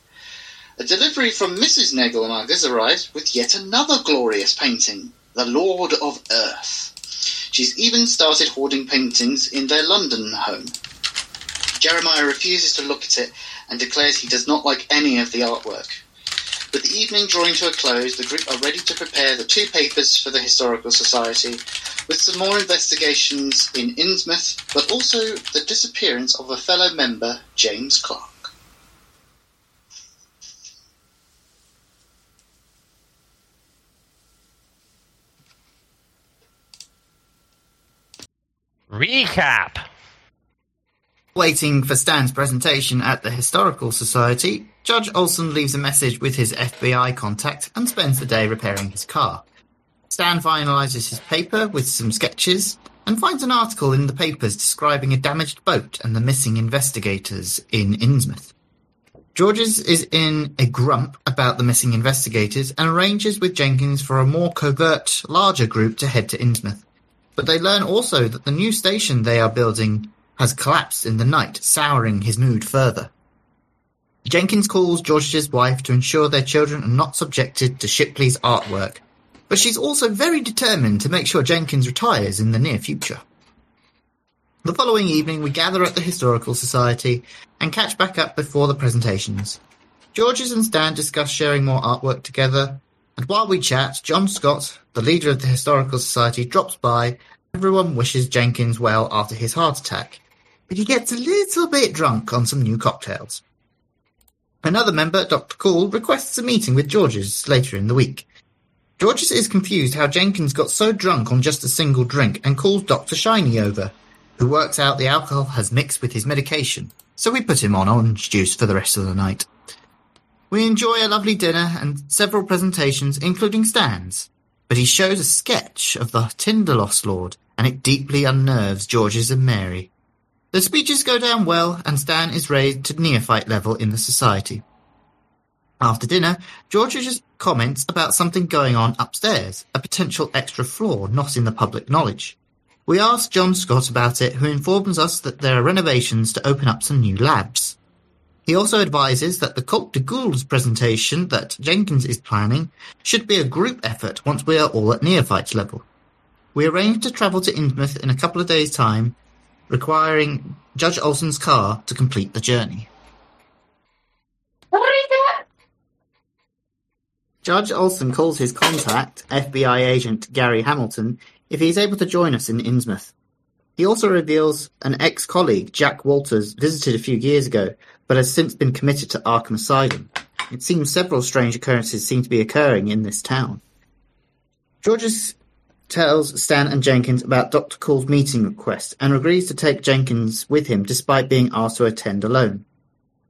A delivery from Mrs. Nagelmackers arrives with yet another glorious painting, The Lord of Earth. She's even started hoarding paintings in their London home. Jeremiah refuses to look at it and declares he does not like any of the artwork. With the evening drawing to a close, the group are ready to prepare the two papers for the Historical Society, with some more investigations in Innsmouth, but also the disappearance of a fellow member, James Clark. Recap. Waiting for Stan's presentation at the Historical Society, Judge Olson leaves a message with his FBI contact and spends the day repairing his car. Stan finalizes his paper with some sketches and finds an article in the papers describing a damaged boat and the missing investigators in Innsmouth. Georges is in a grump about the missing investigators and arranges with Jenkins for a more covert, larger group to head to Innsmouth. But they learn also that the new station they are building has collapsed in the night, souring his mood further. Jenkins calls George's wife to ensure their children are not subjected to Shipley's artwork, but she's also very determined to make sure Jenkins retires in the near future. The following evening, we gather at the Historical Society and catch back up before the presentations. Georges and Stan discuss sharing more artwork together, and while we chat, John Scott, the leader of the Historical Society, drops by. Everyone wishes Jenkins well after his heart attack, but he gets a little bit drunk on some new cocktails. Another member, Dr. Cool, requests a meeting with Georges later in the week. Georges is confused how Jenkins got so drunk on just a single drink and calls Dr. Shiny over, who works out the alcohol has mixed with his medication, so we put him on orange juice for the rest of the night. We enjoy a lovely dinner and several presentations, including Stan's, but he shows a sketch of the Tindalos Lord, and it deeply unnerves Georges and Mary. The speeches go down well, and Stan is raised to neophyte level in the society. After dinner, Georges comments about something going on upstairs, a potential extra floor not in the public knowledge. We ask John Scott about it, who informs us that there are renovations to open up some new labs. He also advises that the Cultes des Goules presentation that Jenkins is planning should be a group effort once we are all at neophyte level. We arrange to travel to Innsmouth in a couple of days' time, requiring Judge Olson's car to complete the journey. Judge Olson calls his contact, FBI agent Gary Hamilton, if he is able to join us in Innsmouth. He also reveals an ex-colleague, Jack Walters, visited a few years ago, but has since been committed to Arkham Asylum. It seems several strange occurrences seem to be occurring in this town. Georges tells Stan and Jenkins about Dr. Cool's meeting request and agrees to take Jenkins with him despite being asked to attend alone.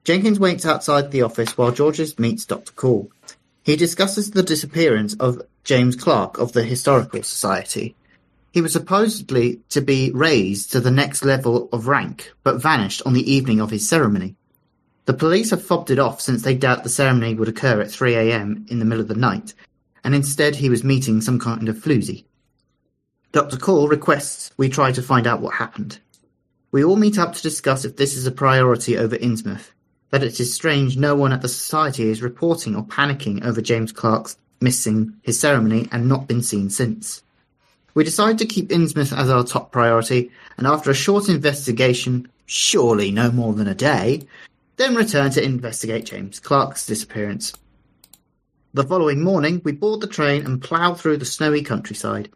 Jenkins waits outside the office while Georges meets Dr. Cool. He discusses the disappearance of James Clark of the Historical Society. He was supposedly to be raised to the next level of rank, but vanished on the evening of his ceremony. The police have fobbed it off since they doubt the ceremony would occur at 3 a.m. in the middle of the night, and instead he was meeting some kind of floozy. Dr. Call requests we try to find out what happened. We all meet up to discuss if this is a priority over Innsmouth, that it is strange no one at the Society is reporting or panicking over James Clark's missing his ceremony and not been seen since. We decide to keep Innsmouth as our top priority, and after a short investigation, surely no more than a day, then return to investigate James Clark's disappearance. The following morning, we board the train and plough through the snowy countryside.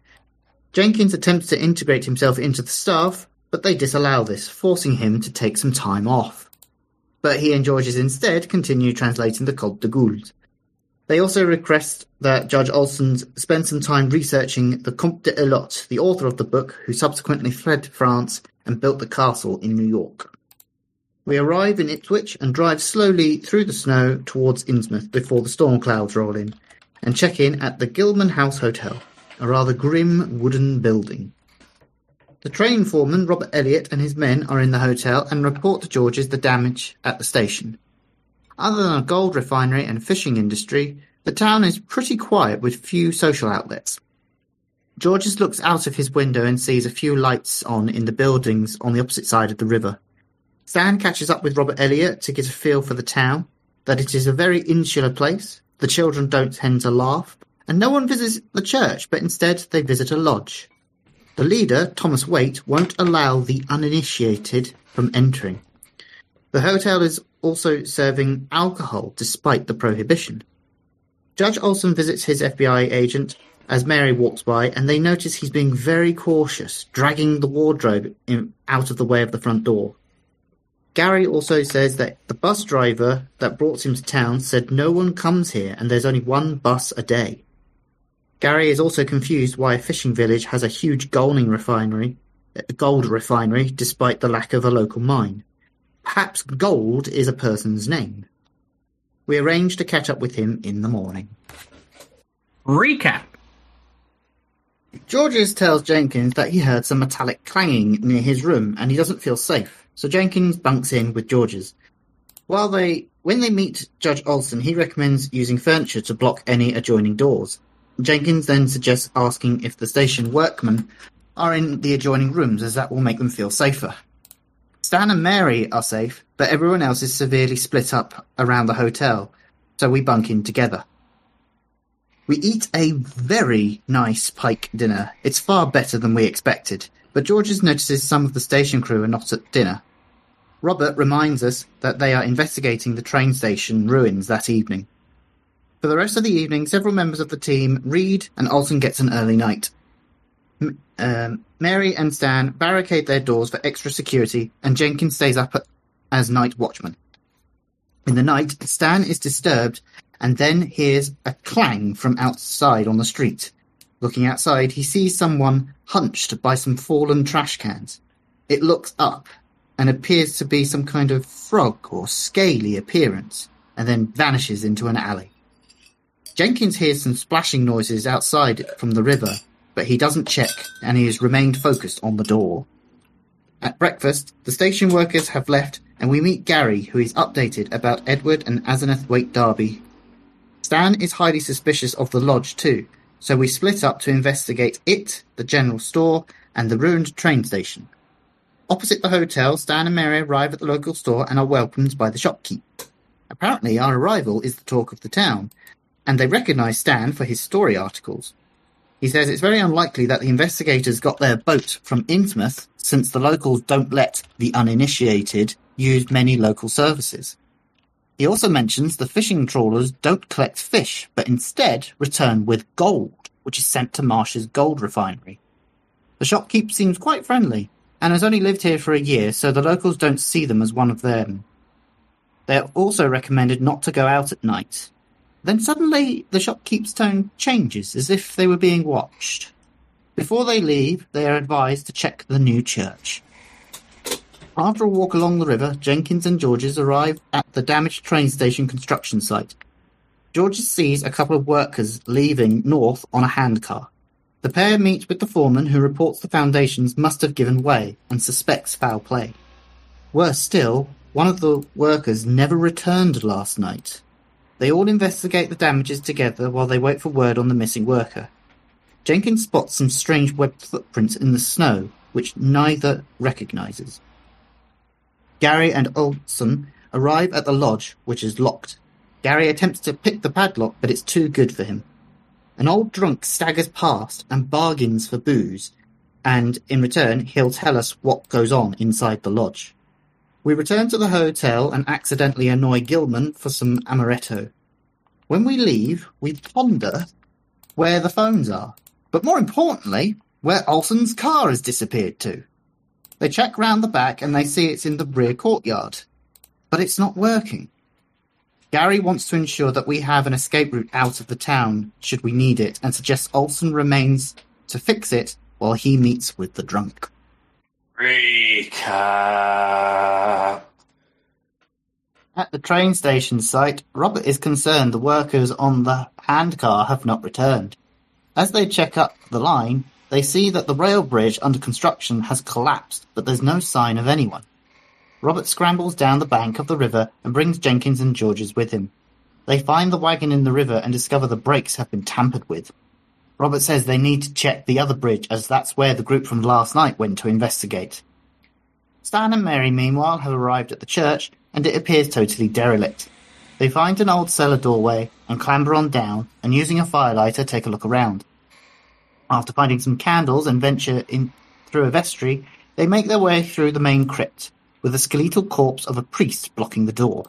Jenkins attempts to integrate himself into the staff, but they disallow this, forcing him to take some time off. But he and Georges instead continue translating the Cultes des Goules. They also request that Judge Olson spend some time researching the Comte de Elot, the author of the book, who subsequently fled France and built the castle in New York. We arrive in Ipswich and drive slowly through the snow towards Innsmouth before the storm clouds roll in, and check in at the Gilman House Hotel, a rather grim wooden building. The train foreman, Robert Elliot, and his men are in the hotel and report to Georges the damage at the station. Other than a gold refinery and fishing industry, the town is pretty quiet with few social outlets. Georges looks out of his window and sees a few lights on in the buildings on the opposite side of the river. Stan catches up with Robert Elliott to get a feel for the town, that it is a very insular place, the children don't tend to laugh, and no one visits the church, but instead they visit a lodge. The leader, Thomas Waite, won't allow the uninitiated from entering. The hotel is also serving alcohol despite the prohibition. Judge Olson visits his FBI agent as Mary walks by, and they notice he's being very cautious, dragging the wardrobe in, out of the way of the front door. Gary also says that the bus driver that brought him to town said no one comes here and there's only one bus a day. Gary is also confused why a fishing village has a huge golding refinery, gold refinery despite the lack of a local mine. Perhaps gold is a person's name. We arrange to catch up with him in the morning. Recap. Georges tells Jenkins that he heard some metallic clanging near his room and he doesn't feel safe, so Jenkins bunks in with Georges. While they, when they meet Judge Olson, he recommends using furniture to block any adjoining doors. Jenkins then suggests asking if the station workmen are in the adjoining rooms as that will make them feel safer. Stan and Mary are safe, but everyone else is severely split up around the hotel, so we bunk in together. We eat a very nice pike dinner. It's far better than we expected, but Georges notices some of the station crew are not at dinner. Robert reminds us that they are investigating the train station ruins that evening. For the rest of the evening, several members of the team read, and Alton gets an early night. Um, Mary and Stan barricade their doors for extra security, and Jenkins stays up as night watchman. In the night, Stan is disturbed and then hears a clang from outside on the street. Looking outside, he sees someone hunched by some fallen trash cans. It looks up and appears to be some kind of frog or scaly appearance, and then vanishes into an alley. Jenkins hears some splashing noises outside from the river, but he doesn't check and he has remained focused on the door. At breakfast, the station workers have left and we meet Gary, who is updated about Edward and Asenath Waite Derby. Stan is highly suspicious of the lodge too, so we split up to investigate it, the general store, and the ruined train station. Opposite the hotel, Stan and Mary arrive at the local store and are welcomed by the shopkeep. Apparently, our arrival is the talk of the town, and they recognize Stan for his story articles. He says it's very unlikely that the investigators got their boat from Innsmouth since the locals don't let the uninitiated use many local services. He also mentions the fishing trawlers don't collect fish, but instead return with gold, which is sent to Marsh's gold refinery. The shopkeep seems quite friendly, and has only lived here for a year, so the locals don't see them as one of them. They are also recommended not to go out at night. Then suddenly the shopkeep's tone changes, as if they were being watched. Before they leave, they are advised to check the new church. After a walk along the river, Jenkins and Georges arrive at the damaged train station construction site. Georges sees a couple of workers leaving north on a handcar. The pair meet with the foreman who reports the foundations must have given way and suspects foul play. Worse still, one of the workers never returned last night. They all investigate the damages together while they wait for word on the missing worker. Jenkins spots some strange webbed footprints in the snow, which neither recognizes. Gary and Olson arrive at the lodge, which is locked. Gary attempts to pick the padlock, but it's too good for him. An old drunk staggers past and bargains for booze, and in return, he'll tell us what goes on inside the lodge. We return to the hotel and accidentally annoy Gilman for some amaretto. When we leave, we ponder where the phones are, but more importantly, where Olson's car has disappeared to. They check round the back and they see it's in the rear courtyard, but it's not working. Gary wants to ensure that we have an escape route out of the town should we need it and suggests Olson remains to fix it while he meets with the drunk. Recap. Uh, At the train station site, Robert is concerned the workers on the handcar have not returned. As they check up the line, they see that the rail bridge under construction has collapsed, but there's no sign of anyone. Robert scrambles down the bank of the river and brings Jenkins and Georges with him. They find the wagon in the river and discover the brakes have been tampered with. Robert says they need to check the other bridge as that's where the group from last night went to investigate. Stan and Mary, meanwhile, have arrived at the church and it appears totally derelict. They find an old cellar doorway and clamber on down and using a firelighter take a look around. After finding some candles and venture in through a vestry, they make their way through the main crypt. with the skeletal corpse of a priest blocking the door.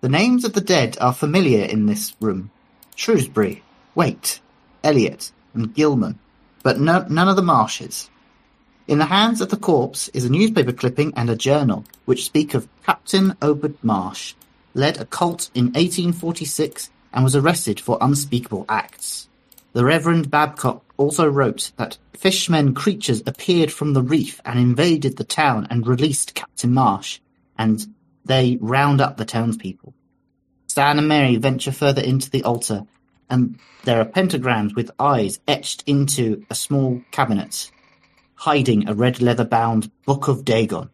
The names of the dead are familiar in this room. Shrewsbury, Waite, Elliot, and Gilman, but no, none of the Marshes. In the hands of the corpse is a newspaper clipping and a journal, which speak of Captain Obed Marsh, led a cult in 1846 and was arrested for unspeakable acts. The Reverend Babcock also wrote that fishmen creatures appeared from the reef and invaded the town and released Captain Marsh, and they round up the townspeople. Stan and Mary venture further into the altar, and there are pentagrams with eyes etched into a small cabinet, hiding a red leather-bound Book of Dagon.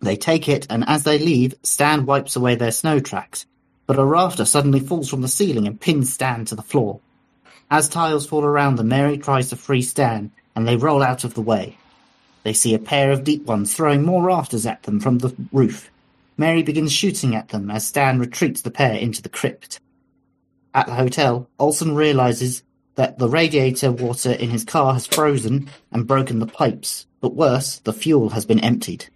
They take it, and as they leave, Stan wipes away their snow tracks, but a rafter suddenly falls from the ceiling and pins Stan to the floor. As tiles fall around them, Mary tries to free Stan, and they roll out of the way. They see a pair of deep ones throwing more rafters at them from the roof. Mary begins shooting at them as Stan retreats the pair into the crypt. At the hotel, Olsen realizes that the radiator water in his car has frozen and broken the pipes, but worse, the fuel has been emptied.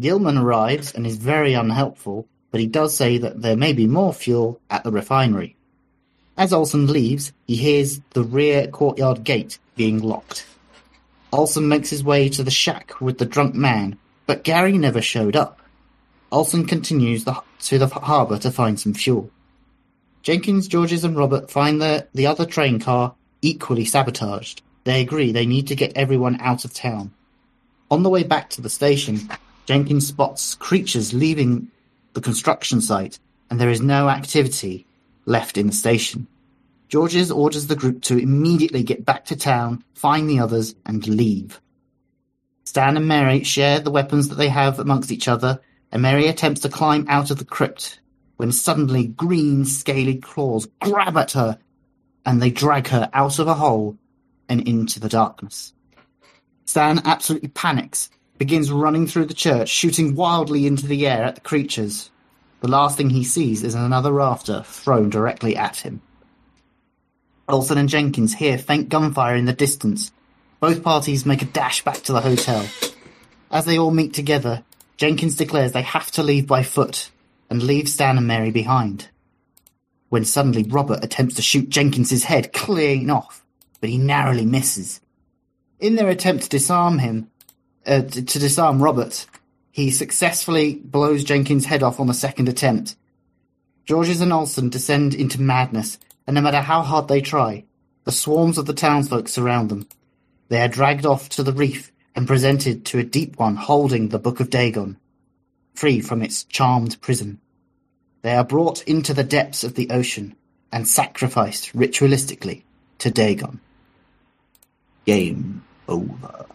Gilman arrives and is very unhelpful, but he does say that there may be more fuel at the refinery. As Olsen leaves, he hears the rear courtyard gate being locked. Olsen makes his way to the shack with the drunk man, but Gary never showed up. Olsen continues the, to the harbour to find some fuel. Jenkins, Georges, and Robert find the, the other train car equally sabotaged. They agree they need to get everyone out of town. On the way back to the station, Jenkins spots creatures leaving the construction site, and there is no activity left in the station. Georges orders the group to immediately get back to town, find the others, and leave. Stan and Mary share the weapons that they have amongst each other, and Mary attempts to climb out of the crypt when suddenly green, scaly claws grab at her and they drag her out of a hole and into the darkness. Stan absolutely panics, begins running through the church, shooting wildly into the air at the creatures. The last thing he sees is another rafter thrown directly at him. Olsen and Jenkins hear faint gunfire in the distance. Both parties make a dash back to the hotel. As they all meet together, Jenkins declares they have to leave by foot and leave Stan and Mary behind. When suddenly Robert attempts to shoot Jenkins's head clean off, but he narrowly misses. In their attempt to disarm him, uh, to, to disarm Robert, he successfully blows Jenkins' head off on the second attempt. Georges and Olson descend into madness, and no matter how hard they try, the swarms of the townsfolk surround them. They are dragged off to the reef and presented to a deep one holding the Book of Dagon, free from its charmed prison. They are brought into the depths of the ocean and sacrificed ritualistically to Dagon. Game over.